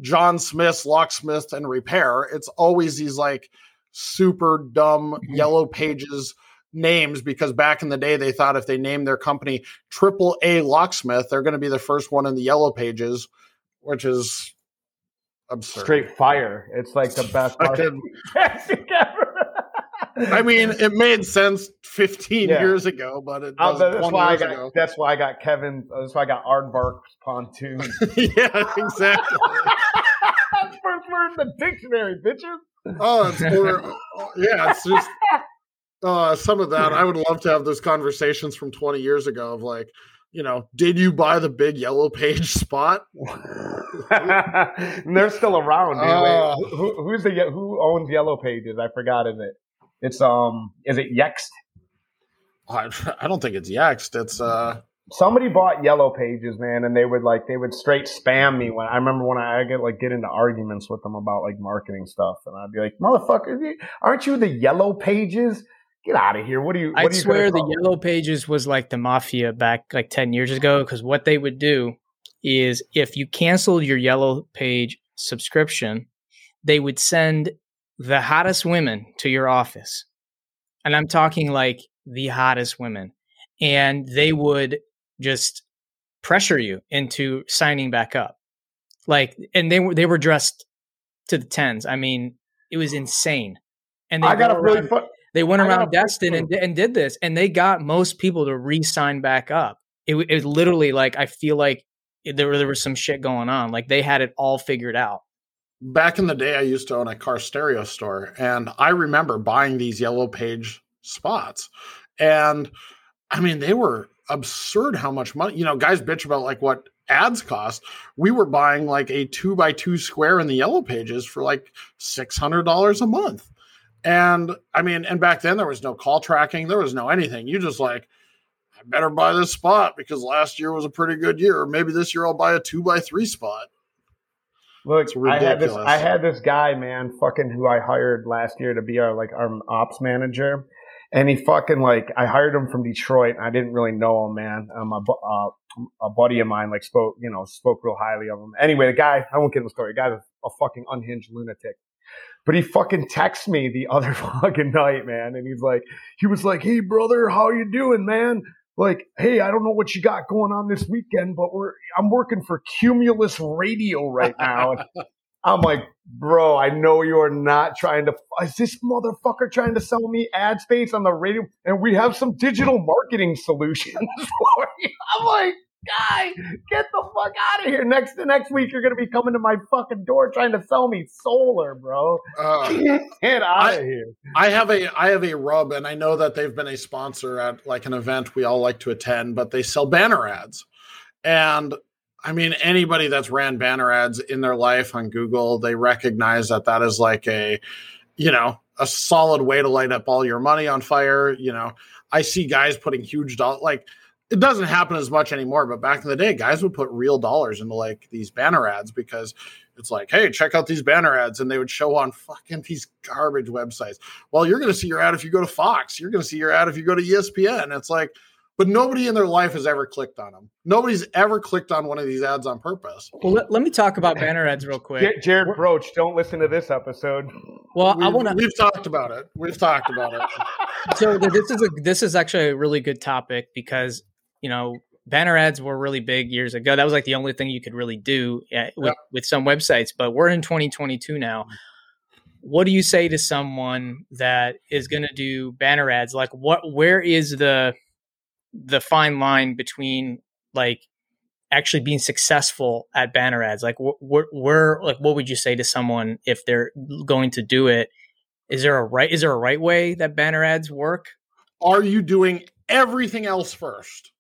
John Smith's locksmith and repair. It's always these like super dumb mm-hmm. yellow pages names because back in the day they thought if they named their company triple A locksmith, they're going to be the first one in the yellow pages, which is absurd. Straight fire. It's like the best fucking, [LAUGHS] I mean, it made sense 15 yeah. years ago, but it uh, that's why I got ago. that's why I got Kevin. That's why I got Aardvark's pontoon. [LAUGHS] yeah, exactly. First word in the dictionary, bitches. Oh, it's yeah, it's just [LAUGHS] uh, some of that. I would love to have those conversations from 20 years ago of like, you know, did you buy the big yellow page spot? [LAUGHS] they're still around. Uh, who, who's the who owns yellow pages? I forgot. Is it? It's um, is it Yext? I, [LAUGHS] I don't think it's Yext. It's uh, somebody bought Yellow Pages, man, and they would like they would straight spam me when I remember when I get like get into arguments with them about like marketing stuff, and I'd be like, "Motherfucker, aren't you the Yellow Pages?" Get out of here. What do you? I swear the yellow pages was like the mafia back like 10 years ago because what they would do is if you canceled your yellow page subscription, they would send the hottest women to your office. And I'm talking like the hottest women. And they would just pressure you into signing back up. Like, and they were, they were dressed to the tens. I mean, it was insane. And they I got a really fun. They went I around Destin and, and did this, and they got most people to re-sign back up. It, it was literally like I feel like there there was some shit going on. Like they had it all figured out. back in the day, I used to own a car stereo store, and I remember buying these yellow page spots. And I mean, they were absurd how much money, you know, guys bitch about like what ads cost. We were buying like a two by two square in the yellow pages for like $600 a month. And I mean, and back then there was no call tracking, there was no anything. You just like, I better buy this spot because last year was a pretty good year. Maybe this year I'll buy a two by three spot. Look, I had this. ridiculous. I had this guy, man, fucking who I hired last year to be our like our ops manager, and he fucking like I hired him from Detroit. I didn't really know him, man. Um, a, uh, a buddy of mine like spoke, you know, spoke real highly of him. Anyway, the guy, I won't get in the story. The guy's a, a fucking unhinged lunatic. But he fucking texted me the [LAUGHS] other fucking night, man, and he's like, he was like, "Hey, brother, how you doing, man?" Like, hey, I don't know what you got going on this weekend, but we're I'm working for Cumulus Radio right now. [LAUGHS] I'm like, bro, I know you're not trying to. Is this motherfucker trying to sell me ad space on the radio? And we have some digital marketing solutions [LAUGHS] for you. I'm like, guy, get the fuck out of here. Next next week, you're gonna be coming to my fucking door trying to sell me solar, bro. Uh, [LAUGHS] Get out I- of here. I have a I have a rub, and I know that they've been a sponsor at like an event we all like to attend, but they sell banner ads. And I mean, anybody that's ran banner ads in their life on Google, they recognize that that is like a, you know, a solid way to light up all your money on fire. You know, I see guys putting huge dollars like it doesn't happen as much anymore, but back in the day, guys would put real dollars into like these banner ads because it's like, hey, check out these banner ads, and they would show on fucking these garbage websites. Well, you're going to see your ad if you go to Fox. You're going to see your ad if you go to ESPN. It's like, but nobody in their life has ever clicked on them. Nobody's ever clicked on one of these ads on purpose. Well, let, let me talk about banner ads real [LAUGHS] quick. J- Jared Broach, don't listen to this episode. Well, I We've, want to. we've talked about it. We've talked about it. so this is a this is actually a really good topic because you know banner ads were really big years ago. That was like the only thing you could really do uh, with, Yeah. with some websites. But we're in 2022 now. What do you say to someone that is going to do banner ads? Like, what? Where is the the fine line between like actually being successful at banner ads? Like, wh- wh- where like what would you say to someone if they're going to do it? Is there a right? Is there a right way that banner ads work? Are you doing everything else first?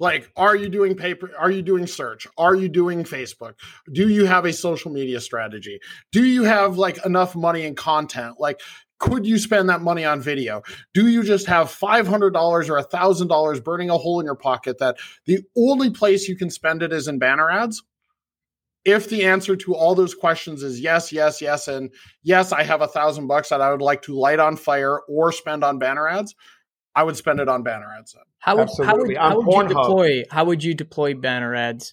Like, are you doing paper? Are you doing search? Are you doing Facebook? Do you have a social media strategy? Do you have like enough money in content? Like, could you spend that money on video? Do you just have $500 or $1,000 burning a hole in your pocket that the only place you can spend it is in banner ads? If the answer to all those questions is yes, yes, yes, and yes, I have a thousand bucks that I would like to light on fire or spend on banner ads, I would spend it on banner ads. then. How would, how would, how would you deploy how would you deploy banner ads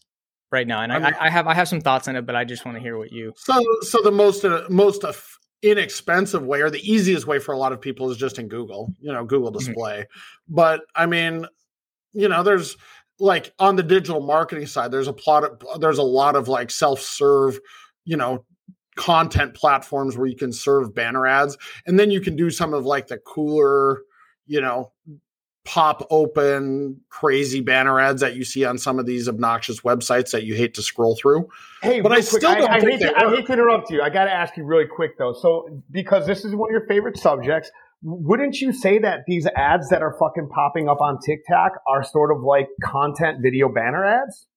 right now? And I, I mean- I, I have I have some thoughts on it, but I just want to hear what you. So, so the most uh, most uh, inexpensive way or the easiest way for a lot of people is just in Google. You know, Google Mhm. Display. But I mean, you know, there's like on the digital marketing side, there's a plot. Of, there's a lot of like self serve, you know, content platforms where you can serve banner ads, and then you can do some of like the cooler, you know. Pop open crazy banner ads that you see on some of these obnoxious websites that you hate to scroll through. Hey, But I quick, still don't I, think hate to, I hate to interrupt you. I got to ask you really quick though. So, because this is one of your favorite subjects, wouldn't you say that these ads that are fucking popping up on TikTok are sort of like content video banner ads?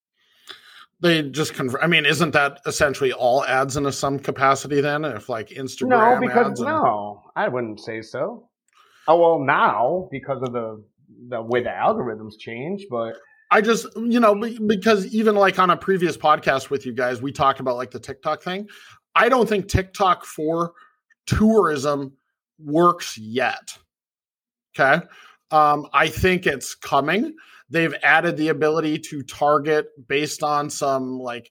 they just convert. I mean, isn't that essentially all ads in a some capacity then? If like Instagram No, because ads and- no, I wouldn't say so. Oh well, now because of the the way the algorithms change, but I just you know because even like on a previous podcast with you guys, we talked about like the TikTok thing. I don't think TikTok for tourism works yet. Okay. Um, I think it's coming. They've added the ability to target based on some like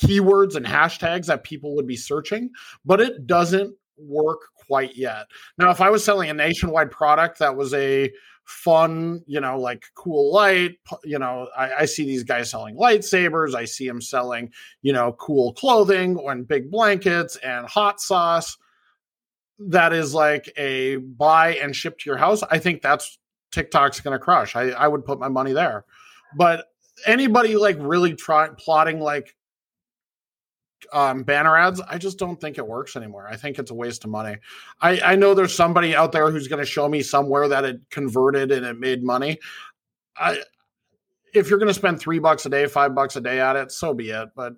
keywords and hashtags that people would be searching, but it doesn't work quite yet. Now, if I was selling a nationwide product that was a fun, you know, like cool light, you know, I, I see these guys selling lightsabers. I see them selling, you know, cool clothing and big blankets and hot sauce. That is like a buy and ship to your house. I think that's TikTok's going to crush. I, I would put my money there. But anybody like really try plotting like um, banner ads, I just don't think it works anymore. I think it's a waste of money. I, I know there's somebody out there who's going to show me somewhere that it converted and it made money. I, if you're going to spend three bucks a day, five bucks a day at it, so be it. But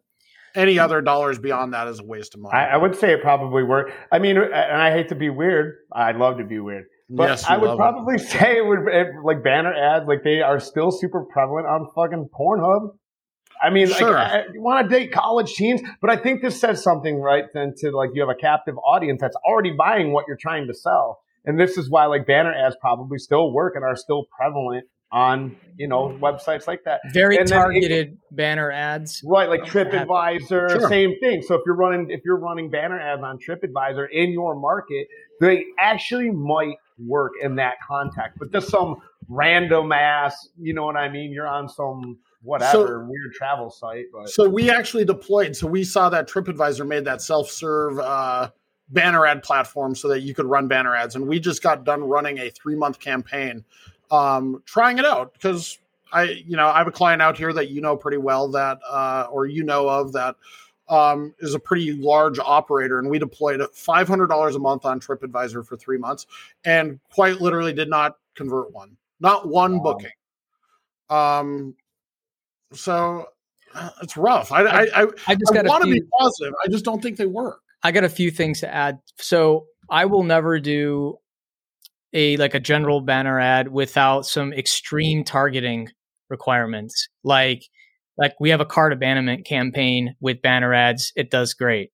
any other dollars beyond that is a waste of money. I, I would say it probably worked. I mean, and I hate to be weird. I'd love to be weird. But yes, I would probably it. [LAUGHS] say it would it, like banner ads, like they are still super prevalent on fucking Pornhub. I mean, sure. like, I, you want to date college teens, but I think this says something, right? Then to like you have a captive audience that's already buying what you're trying to sell, and this is why like banner ads probably still work and are still prevalent on you know websites like that. Very and targeted it, banner ads, right? Like TripAdvisor, sure. same thing. So if you're running if you're running banner ads on TripAdvisor in your market, they actually might work in that context. But just some random ass, you know what I mean? You're on some whatever so, weird travel site. But so we actually deployed. So we saw that TripAdvisor made that self-serve uh, banner ad platform so that you could run banner ads, and we just got done running a three-month campaign, um, trying it out because I, you know, I have a client out here that you know pretty well that, uh, or you know of that. Um, is a pretty large operator, and we deployed five hundred dollars a month on TripAdvisor for three months, and quite literally did not convert one, not one wow. booking. Um, so uh, it's rough. I I I, I just I want to be positive. I just don't think they work. I got a few things to add. So I will never do a like a general banner ad without some extreme targeting requirements. Like like we have a cart abandonment campaign with banner ads. It does great.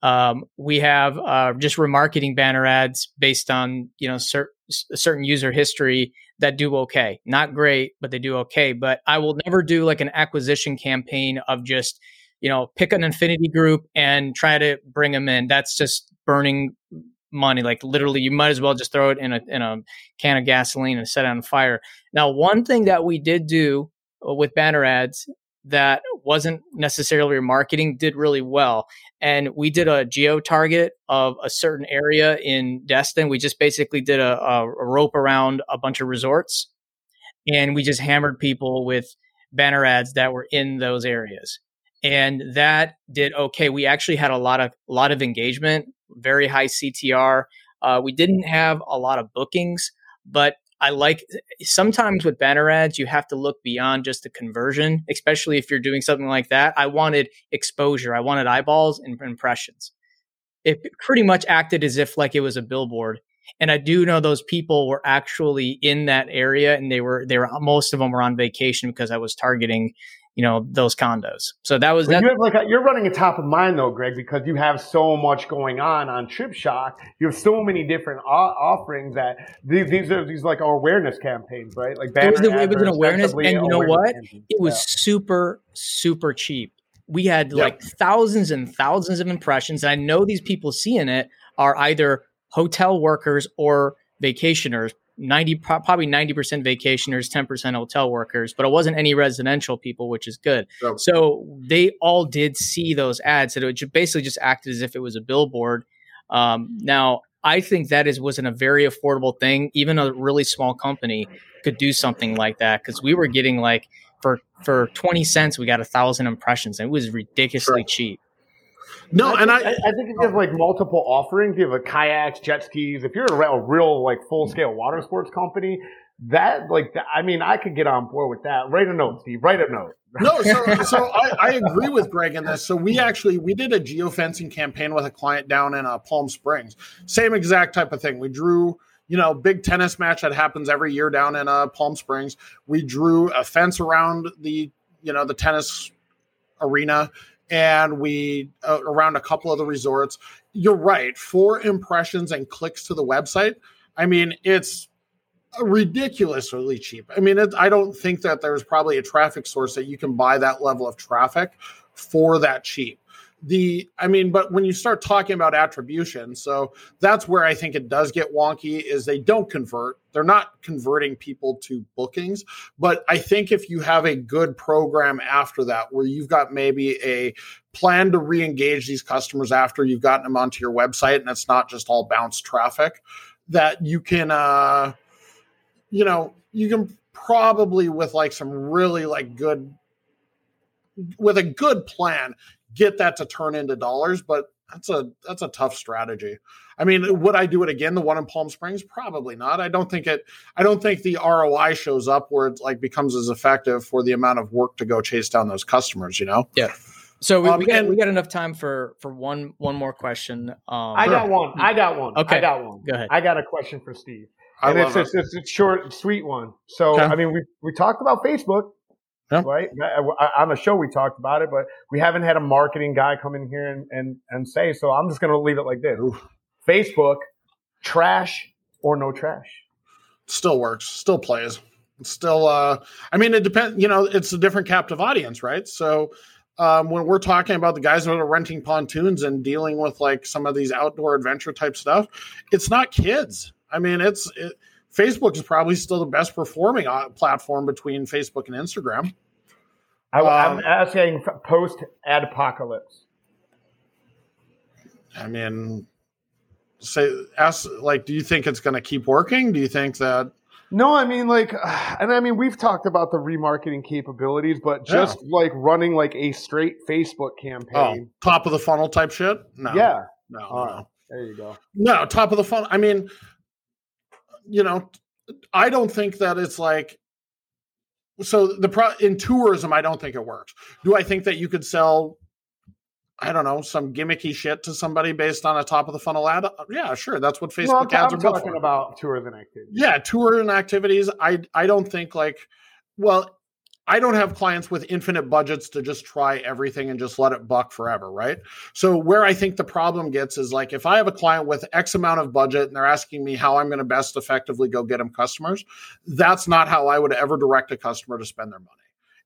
Um, we have uh, just remarketing banner ads based on you know cer- certain user history that do okay. Not great, but they do okay. But I will never do like an acquisition campaign of just, you know, pick an affinity group and try to bring them in. That's just burning money. Like literally, you might as well just throw it in a in a can of gasoline and set it on fire. Now, one thing that we did do uh, with banner ads that wasn't necessarily marketing did really well. And we did a geo target of a certain area in Destin. We just basically did a, a, rope around a bunch of resorts and we just hammered people with banner ads that were in those areas. And that did okay. We actually had a lot of a lot of engagement, very high CTR. Uh, we didn't have a lot of bookings, but I like sometimes with banner ads, you have to look beyond just the conversion, especially if you're doing something like that. I wanted exposure, I wanted eyeballs and impressions. It pretty much acted as if like it was a billboard. And I do know those people were actually in that area and they were, they were, most of them were on vacation because I was targeting you know those condos. So that was that. You have like a, you're running a top of mind though, Greg, because you have so much going on on TripShock. You have so many different offerings that these, these are these like awareness campaigns, right? Like it was, a, it was an awareness, and you know what? Campaigns. It was yeah. super super cheap. We had yep. like thousands and thousands of impressions, and I know these people seeing it are either hotel workers or vacationers 90 probably 90% vacationers 10% hotel workers but it wasn't any residential people which is good. So they all did see those ads that it basically just acted as if it was a billboard. Um, now i think that is wasn't a very affordable thing. Even a really small company could do something like that because we were getting like for for 20 cents we got a thousand impressions and it was ridiculously sure. cheap no, I and I, I think if you have like multiple offerings, you have a kayaks, jet skis. If you're a real, real like full scale water sports company, that like I mean, I could get on board with that. Write a note, Steve. Write a note. no, so [LAUGHS] so I, I, agree with Greg in this. So we actually we did a geofencing campaign with a client down in uh, Palm Springs. Same exact type of thing. We drew you know big tennis match that happens every year down in uh, Palm Springs. We drew a fence around the you know the tennis arena and we uh, around a couple of the resorts. You're right. Four impressions and clicks to the website. I mean, it's ridiculously cheap. I mean, it, I don't think that there's probably a traffic source that you can buy that level of traffic for that cheap. The, I mean, but when you start talking about attribution, so that's where I think it does get wonky is they don't convert. They're not converting people to bookings. But I think if you have a good program after that, where you've got maybe a plan to re-engage these customers after you've gotten them onto your website and it's not just all bounce traffic, that you can, uh, you know, you can probably with like some really like good with a good plan get that to turn into dollars but that's a that's a tough strategy. I mean would i do it again the one in palm springs? Probably not. I don't think it i don't think the roi shows up where it like becomes as effective for the amount of work to go chase down those customers you know? Yeah. So we, um, we got and, we got enough time for for one one more question um, i got one. I got one. Okay. i got one. Go ahead. I got a question for steve. I and it's, it's, it's, a short, sweet one. So, okay. I mean, we, we talked about Facebook, yeah. right? On the show, we talked about it, but we haven't had a marketing guy come in here and, and, and say, so I'm just going to leave it like this Oof. Facebook, trash or no trash? Still works, still plays. still, uh, I mean, it depends, you know, it's a different captive audience, right? So, um, when we're talking about the guys that are renting pontoons and dealing with like some of these outdoor adventure type stuff, it's not kids I mean, it's it, Facebook is probably still the best performing uh, platform between Facebook and Instagram. I, am um, asking post apocalypse. I mean, say, ask like, do you think it's going to keep working? Do you think that? No, I mean like, [SIGHS] and I mean we've talked about the remarketing capabilities, but just yeah. like running like a straight Facebook campaign, oh, top of the funnel type shit. No, yeah, no, no. no. There you go. No, top of the funnel. I mean, you know, I don't think that it's like so the pro in tourism i don't think it works. Do i think that you could sell i don't know some gimmicky shit to somebody based on a top of the funnel ad? Uh, yeah sure that's what facebook well, ads I'm are talking about tourism activities. Yeah tourism activities i i don't think like well I don't have clients with infinite budgets to just try everything and just let it buck forever, right? So where I think the problem gets is like if I have a client with X amount of budget and they're asking me how I'm going to best effectively go get them customers, that's not how I would ever direct a customer to spend their money.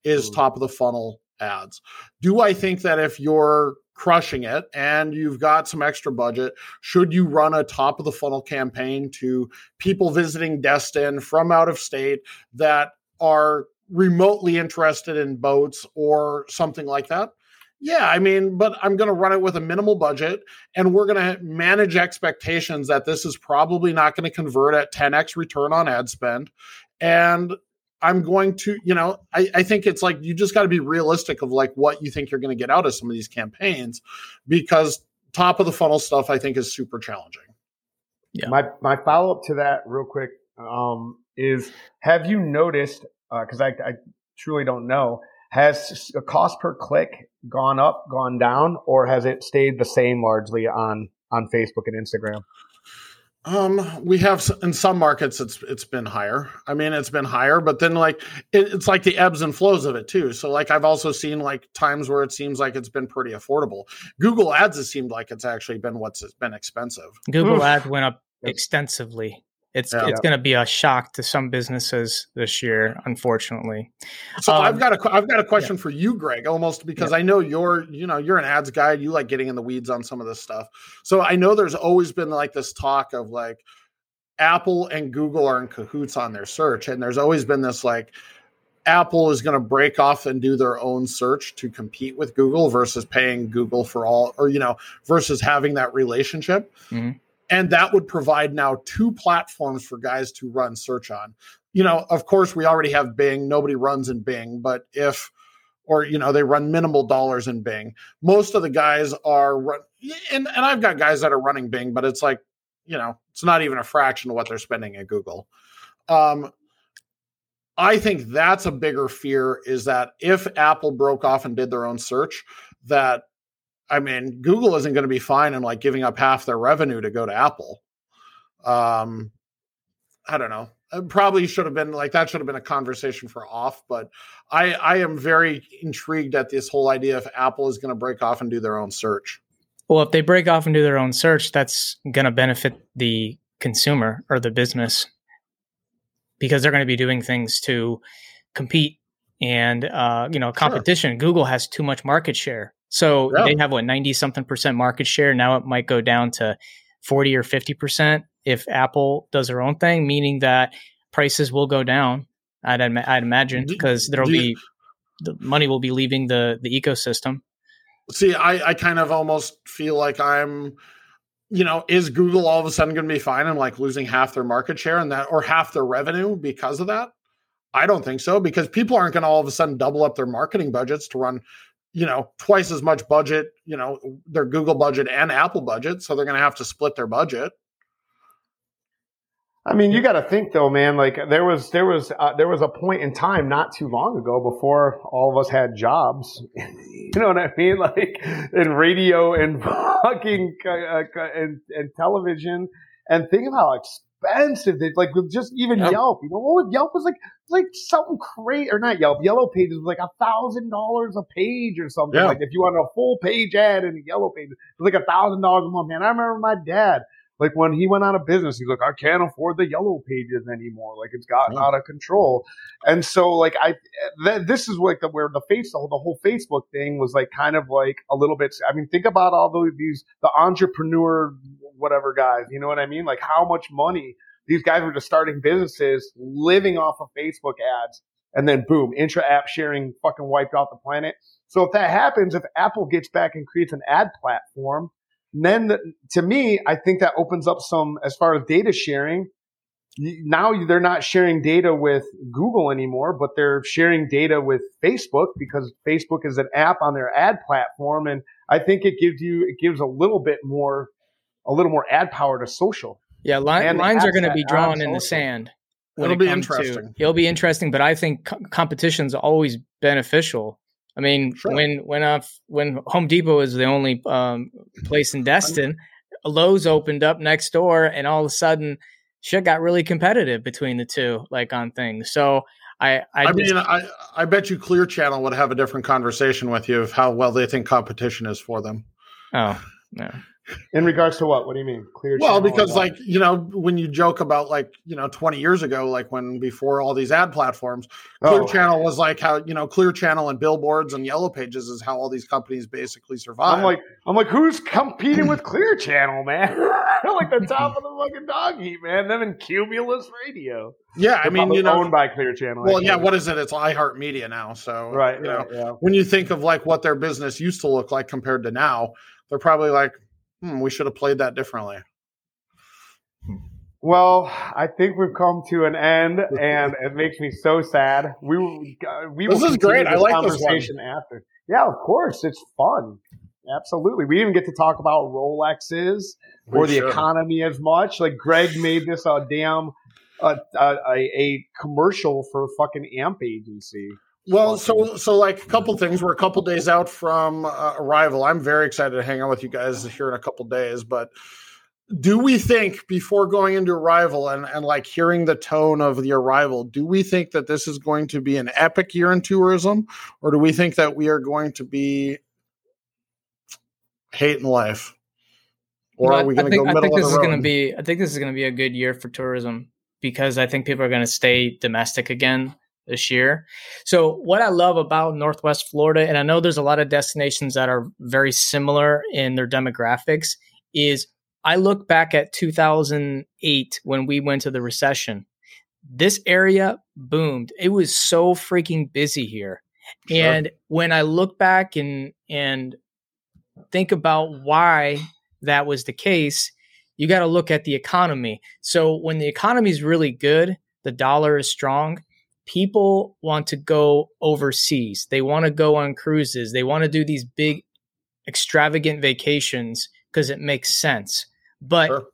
Is mm. top of the funnel ads. Do I think that if you're crushing it and you've got some extra budget, should you run a top of the funnel campaign to people visiting Destin from out of state that are remotely interested in boats or something like that, yeah, I mean, but I'm going to run it with a minimal budget and we're going to manage expectations that this is probably not going to convert at 10x return on ad spend. And I'm going to, you know, I, I think it's like you just got to be realistic of like what you think you're going to get out of some of these campaigns because top of the funnel stuff I think is super challenging. Yeah. My my follow up to that real quick um, is have you noticed because uh, I, I truly don't know. Has the cost per click gone up, gone down, or has it stayed the same largely on on Facebook and Instagram? Um, we have in some markets it's it's been higher. I mean, it's been higher, but then like it, it's like the ebbs and flows of it too. So like I've also seen like times where it seems like it's been pretty affordable. Google Ads has seemed like it's actually been what's been expensive. Google Oof. Ads went up extensively. It's yeah. it's going to be a shock to some businesses this year, unfortunately. So um, I've got a I've got a question yeah. for you, Greg, almost because yeah. I know you're you know you're an ads guy. You like getting in the weeds on some of this stuff. So I know there's always been like this talk of like Apple and Google are in cahoots on their search, and there's always been this like Apple is going to break off and do their own search to compete with Google versus paying Google for all, or you know, versus having that relationship. Mm-hmm and that would provide now two platforms for guys to run search on. You know of course we already have bing. Nobody runs in bing but if or you know they run minimal dollars in bing. Most of the guys are run and, and i've got guys that are running bing but it's like you know it's not even a fraction of what they're spending at google. Um, i think that's a bigger fear is that if apple broke off and did their own search that I mean, Google isn't going to be fine in like giving up half their revenue to go to Apple. Um, I don't know. It probably should have been like that. Should have been a conversation for off. But I, I am very intrigued at this whole idea if Apple is going to break off and do their own search. Well, if they break off and do their own search, that's going to benefit the consumer or the business. because they're going to be doing things to compete and uh, you know competition. Sure. Google has too much market share, so they have what ninety something percent market share. Now it might go down to forty or fifty percent if Apple does their own thing, meaning that prices will go down. I'd I'd imagine mm-hmm. because there'll be the money will be leaving the the ecosystem. See, I I kind of almost feel like I'm you know, is Google all of a sudden going to be fine and like losing half their market share and that or half their revenue because of that? I don't think so because people aren't going to all of a sudden double up their marketing budgets to run, you know, twice as much budget, you know, their Google budget and Apple budget. So they're going to have to split their budget. I mean, you got to think though, man. Like there was there was uh, there was a point in time not too long ago before all of us had jobs. [LAUGHS] you know what I mean? Like in radio and [LAUGHS] fucking uh, uh, and, and television. And think of how expensive they like with just even yep. Yelp. You know what Yelp was like like something crazy or not Yelp. Yellow Pages was like a thousand dollars a page or something. Yeah. Like if you wanted a full page ad in a Yellow Page, it was like a thousand dollars a month. Man, I remember my dad like when he went out of business, he's like, I can't afford the yellow pages anymore. Like it's gotten out of control. And so like I, th- this is like the, where the face, the whole Facebook thing was like kind of like a little bit. I mean, think about all these, the entrepreneur, whatever guys, you know what I mean? Like how much money these guys were just starting businesses, living off of Facebook ads. And then boom, intra app sharing fucking wiped out the planet. So if that happens, if Apple gets back and creates an ad platform, then the, to me, I think that opens up some as far as data sharing. Now they're not sharing data with Google anymore, but they're sharing data with Facebook because Facebook is an app on their ad platform. And I think it gives you, it gives a little bit more, a little more ad power to social. Yeah. Li- lines are going to be drawn in the sand. It'll it be interesting. To, it'll be interesting, but I think co- competition's always beneficial I mean, sure. when when uh, when Home Depot was the only um, place in Destin, Lowe's opened up next door, and all of a sudden, shit got really competitive between the two, like on things. So I, I, I just, mean, I, I bet you Clear Channel would have a different conversation with you of how well they think competition is for them. Oh, no. In regards to what? What do you mean? Clear. Channel? Well, because like you know, when you joke about like you know, twenty years ago, like when before all these ad platforms, Clear oh. Channel was like how you know, Clear Channel and billboards and Yellow Pages is how all these companies basically survive. I'm like, I'm like, who's competing with Clear Channel, man? [LAUGHS] like the top of the fucking dog heap, man. Them and Cumulus Radio. Yeah, I mean, you know, owned by Clear Channel. Well, yeah, what is it? It's iHeartMedia now. So, right, you know, yeah. when you think of like what their business used to look like compared to now, they're probably like, hmm, we should have played that differently. Well, I think we've come to an end, [LAUGHS] and it makes me so sad. We we this is great. I like conversation after. Yeah, of course, it's fun. Absolutely, we didn't get to talk about Rolexes we or the should. economy as much. Like Greg made this a damn a, a, a commercial for a fucking amp agency. Well, so so like a couple things. We're a couple days out from uh, Arival. I'm very excited to hang out with you guys here in a couple days. But do we think before going into Arival and and like hearing the tone of the Arival, do we think that this is going to be an epic year in tourism, or do we think that we are going to be hating life? Or are we going to go middle I think this is going to be. I think this is going to be a good year for tourism because I think people are going to stay domestic again this year. So what I love about Northwest Florida, and I know there's a lot of destinations that are very similar in their demographics, is I look back at 2008 when we went to the recession. This area boomed. It was so freaking busy here. Sure. And when I look back and and think about why that was the case, you got to look at the economy. So when the economy is really good, the dollar is strong, people want to go overseas. They want to go on cruises. They want to do these big, extravagant vacations because it makes sense. But sure.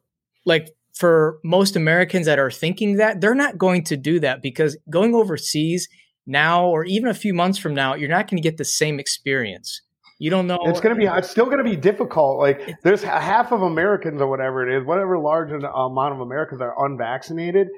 like for most Americans that are thinking that, they're not going to do that because going overseas now or even a few months from now, you're not going to get the same experience. You don't know. It's going to be. It's still going to be difficult. Like there's half of Americans or whatever it is, whatever large amount of Americans are unvaccinated.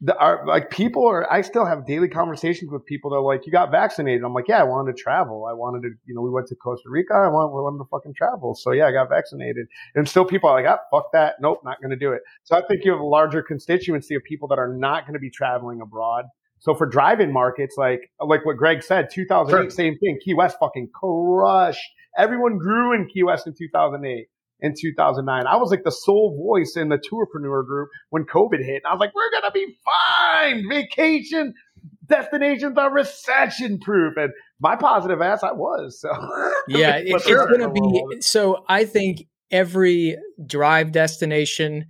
The, our, like people are, I still have daily conversations with people that are like, you got vaccinated. I'm like, yeah, I wanted to travel. I wanted to, you know, we went to Costa Rica. I wanted, we wanted to fucking travel. So yeah, I got vaccinated. And still people are like, ah, fuck that. Nope, not going to do it. So I think you have a larger constituency of people that are not going to be traveling abroad. So for driving markets, like, like what Greg said, 2008, sure. same thing. Key West fucking crushed. Everyone grew in Key West in 2008 in 2009. I was like the sole voice in the tourpreneur group when COVID hit. And I was like, we're going to be fine. Vacation destinations are recession proof. And my positive ass, I was. So [LAUGHS] yeah, it, it's going to be. So I think every drive destination,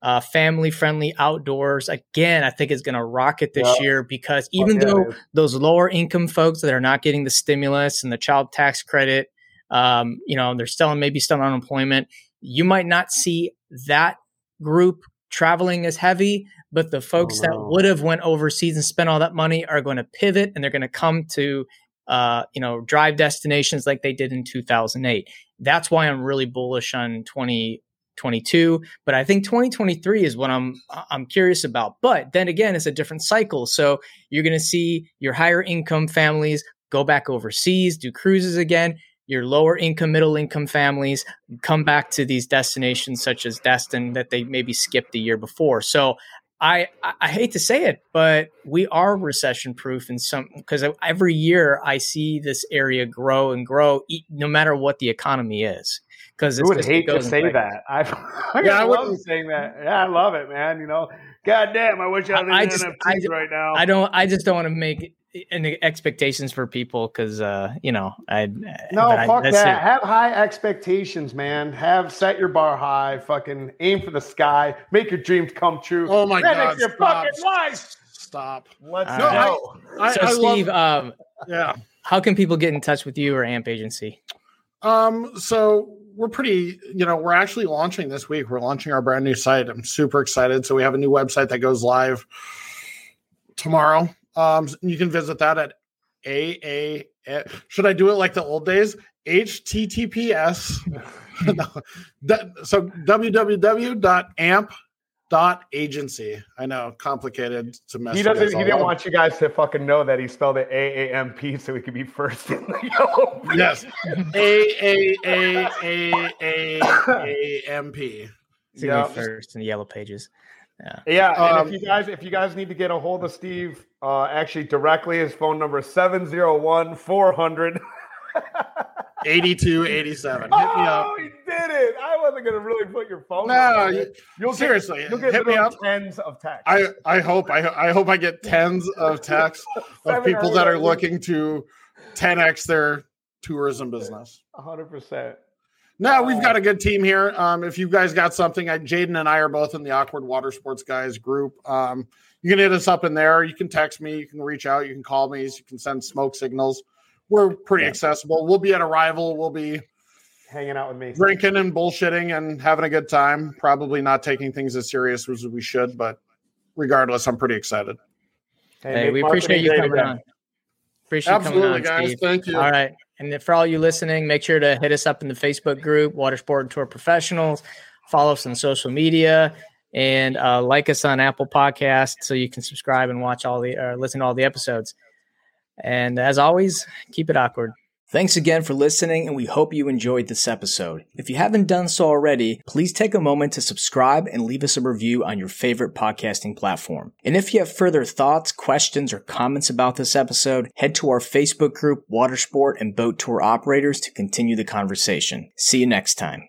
uh, family friendly outdoors, again, I think is going to rocket this yeah. year because even yeah, though those lower income folks that are not getting the stimulus and the child tax credit, um, you know, they're still maybe still on unemployment. You might not see that group traveling as heavy, but the folks oh, wow. that would have went overseas and spent all that money are going to pivot and they're going to come to uh, you know drive destinations like they did in 2008. That's why I'm really bullish on 2022. But I think 2023 is what I'm I'm curious about. But then again, it's a different cycle. So you're going to see your higher income families go back overseas, do cruises again your lower income, middle income families come back to these destinations such as Destin that they maybe skipped the year before. So I, I hate to say it, but we are recession proof in some because every year I see this area grow and grow, no matter what the economy is. Because I would hate to say that. I, [LAUGHS] I yeah, I love saying that. Yeah, I love it, man. You know, God damn, I wish I was I just, I, right now. I don't. I just don't want to make and expectations for people because uh you know i no fuck I, that. it. have high expectations man. Have set your bar high. Fucking aim for the sky. Make your dreams come true. Oh my god your stop. fucking life. Stop. Let's go. I, so I, steve love, um yeah. how can people get in touch with you or amp agency? Um so we're pretty you know we're actually launching this week. We're launching our brand new site. I'm super excited. So we have a new website that goes live tomorrow um, you can visit that at a a. Should I do it like the old days? HTTPS. [LAUGHS] no, so www.amp dot agency. I know, complicated to mess. He doesn't. He didn't want you guys to fucking know that he spelled it A A M P so he could be first in the [LAUGHS] yellow. Yes, A A A A A A M P. Yeah, first in the yellow pages. Yeah. Yeah. And um, if you guys if you guys need to get a hold of Steve, uh, actually directly, his phone number is 701 400 8287. [LAUGHS] Hit me up. Oh, he did it. I wasn't going to really put your phone No, you, you'll seriously. Get, you'll get hit me up. tens of texts. I, I hope I, I hope I get tens of [LAUGHS] texts of people that are looking to 10x their tourism business. 100%. No, we've got a good team here. Um, if you guys got something, I, Jaden and I are both in the Awkward Water Sports Guys group. Um, you can hit us up in there. You can text me. You can reach out. You can call me. You can send smoke signals. We're pretty yeah. accessible. We'll be at Arival. We'll be hanging out with me, drinking and bullshitting and having a good time. Probably not taking things as serious as we should, but regardless, I'm pretty excited. Hey, hey we appreciate you coming on. Appreciate Absolutely, coming on, guys. Steve. Thank you. All right. And for all you listening, make sure to hit us up in the Facebook group, Water Sport and Tour Professionals. Follow us on social media and uh, like us on Apple Podcasts so you can subscribe and watch all the or listen to all the episodes. And as always, keep it awkward. Thanks again for listening, and we hope you enjoyed this episode. If you haven't done so already, please take a moment to subscribe and leave us a review on your favorite podcasting platform. And if you have further thoughts, questions, or comments about this episode, head to our Facebook group, Watersport and Boat Tour Operators, to continue the conversation. See you next time.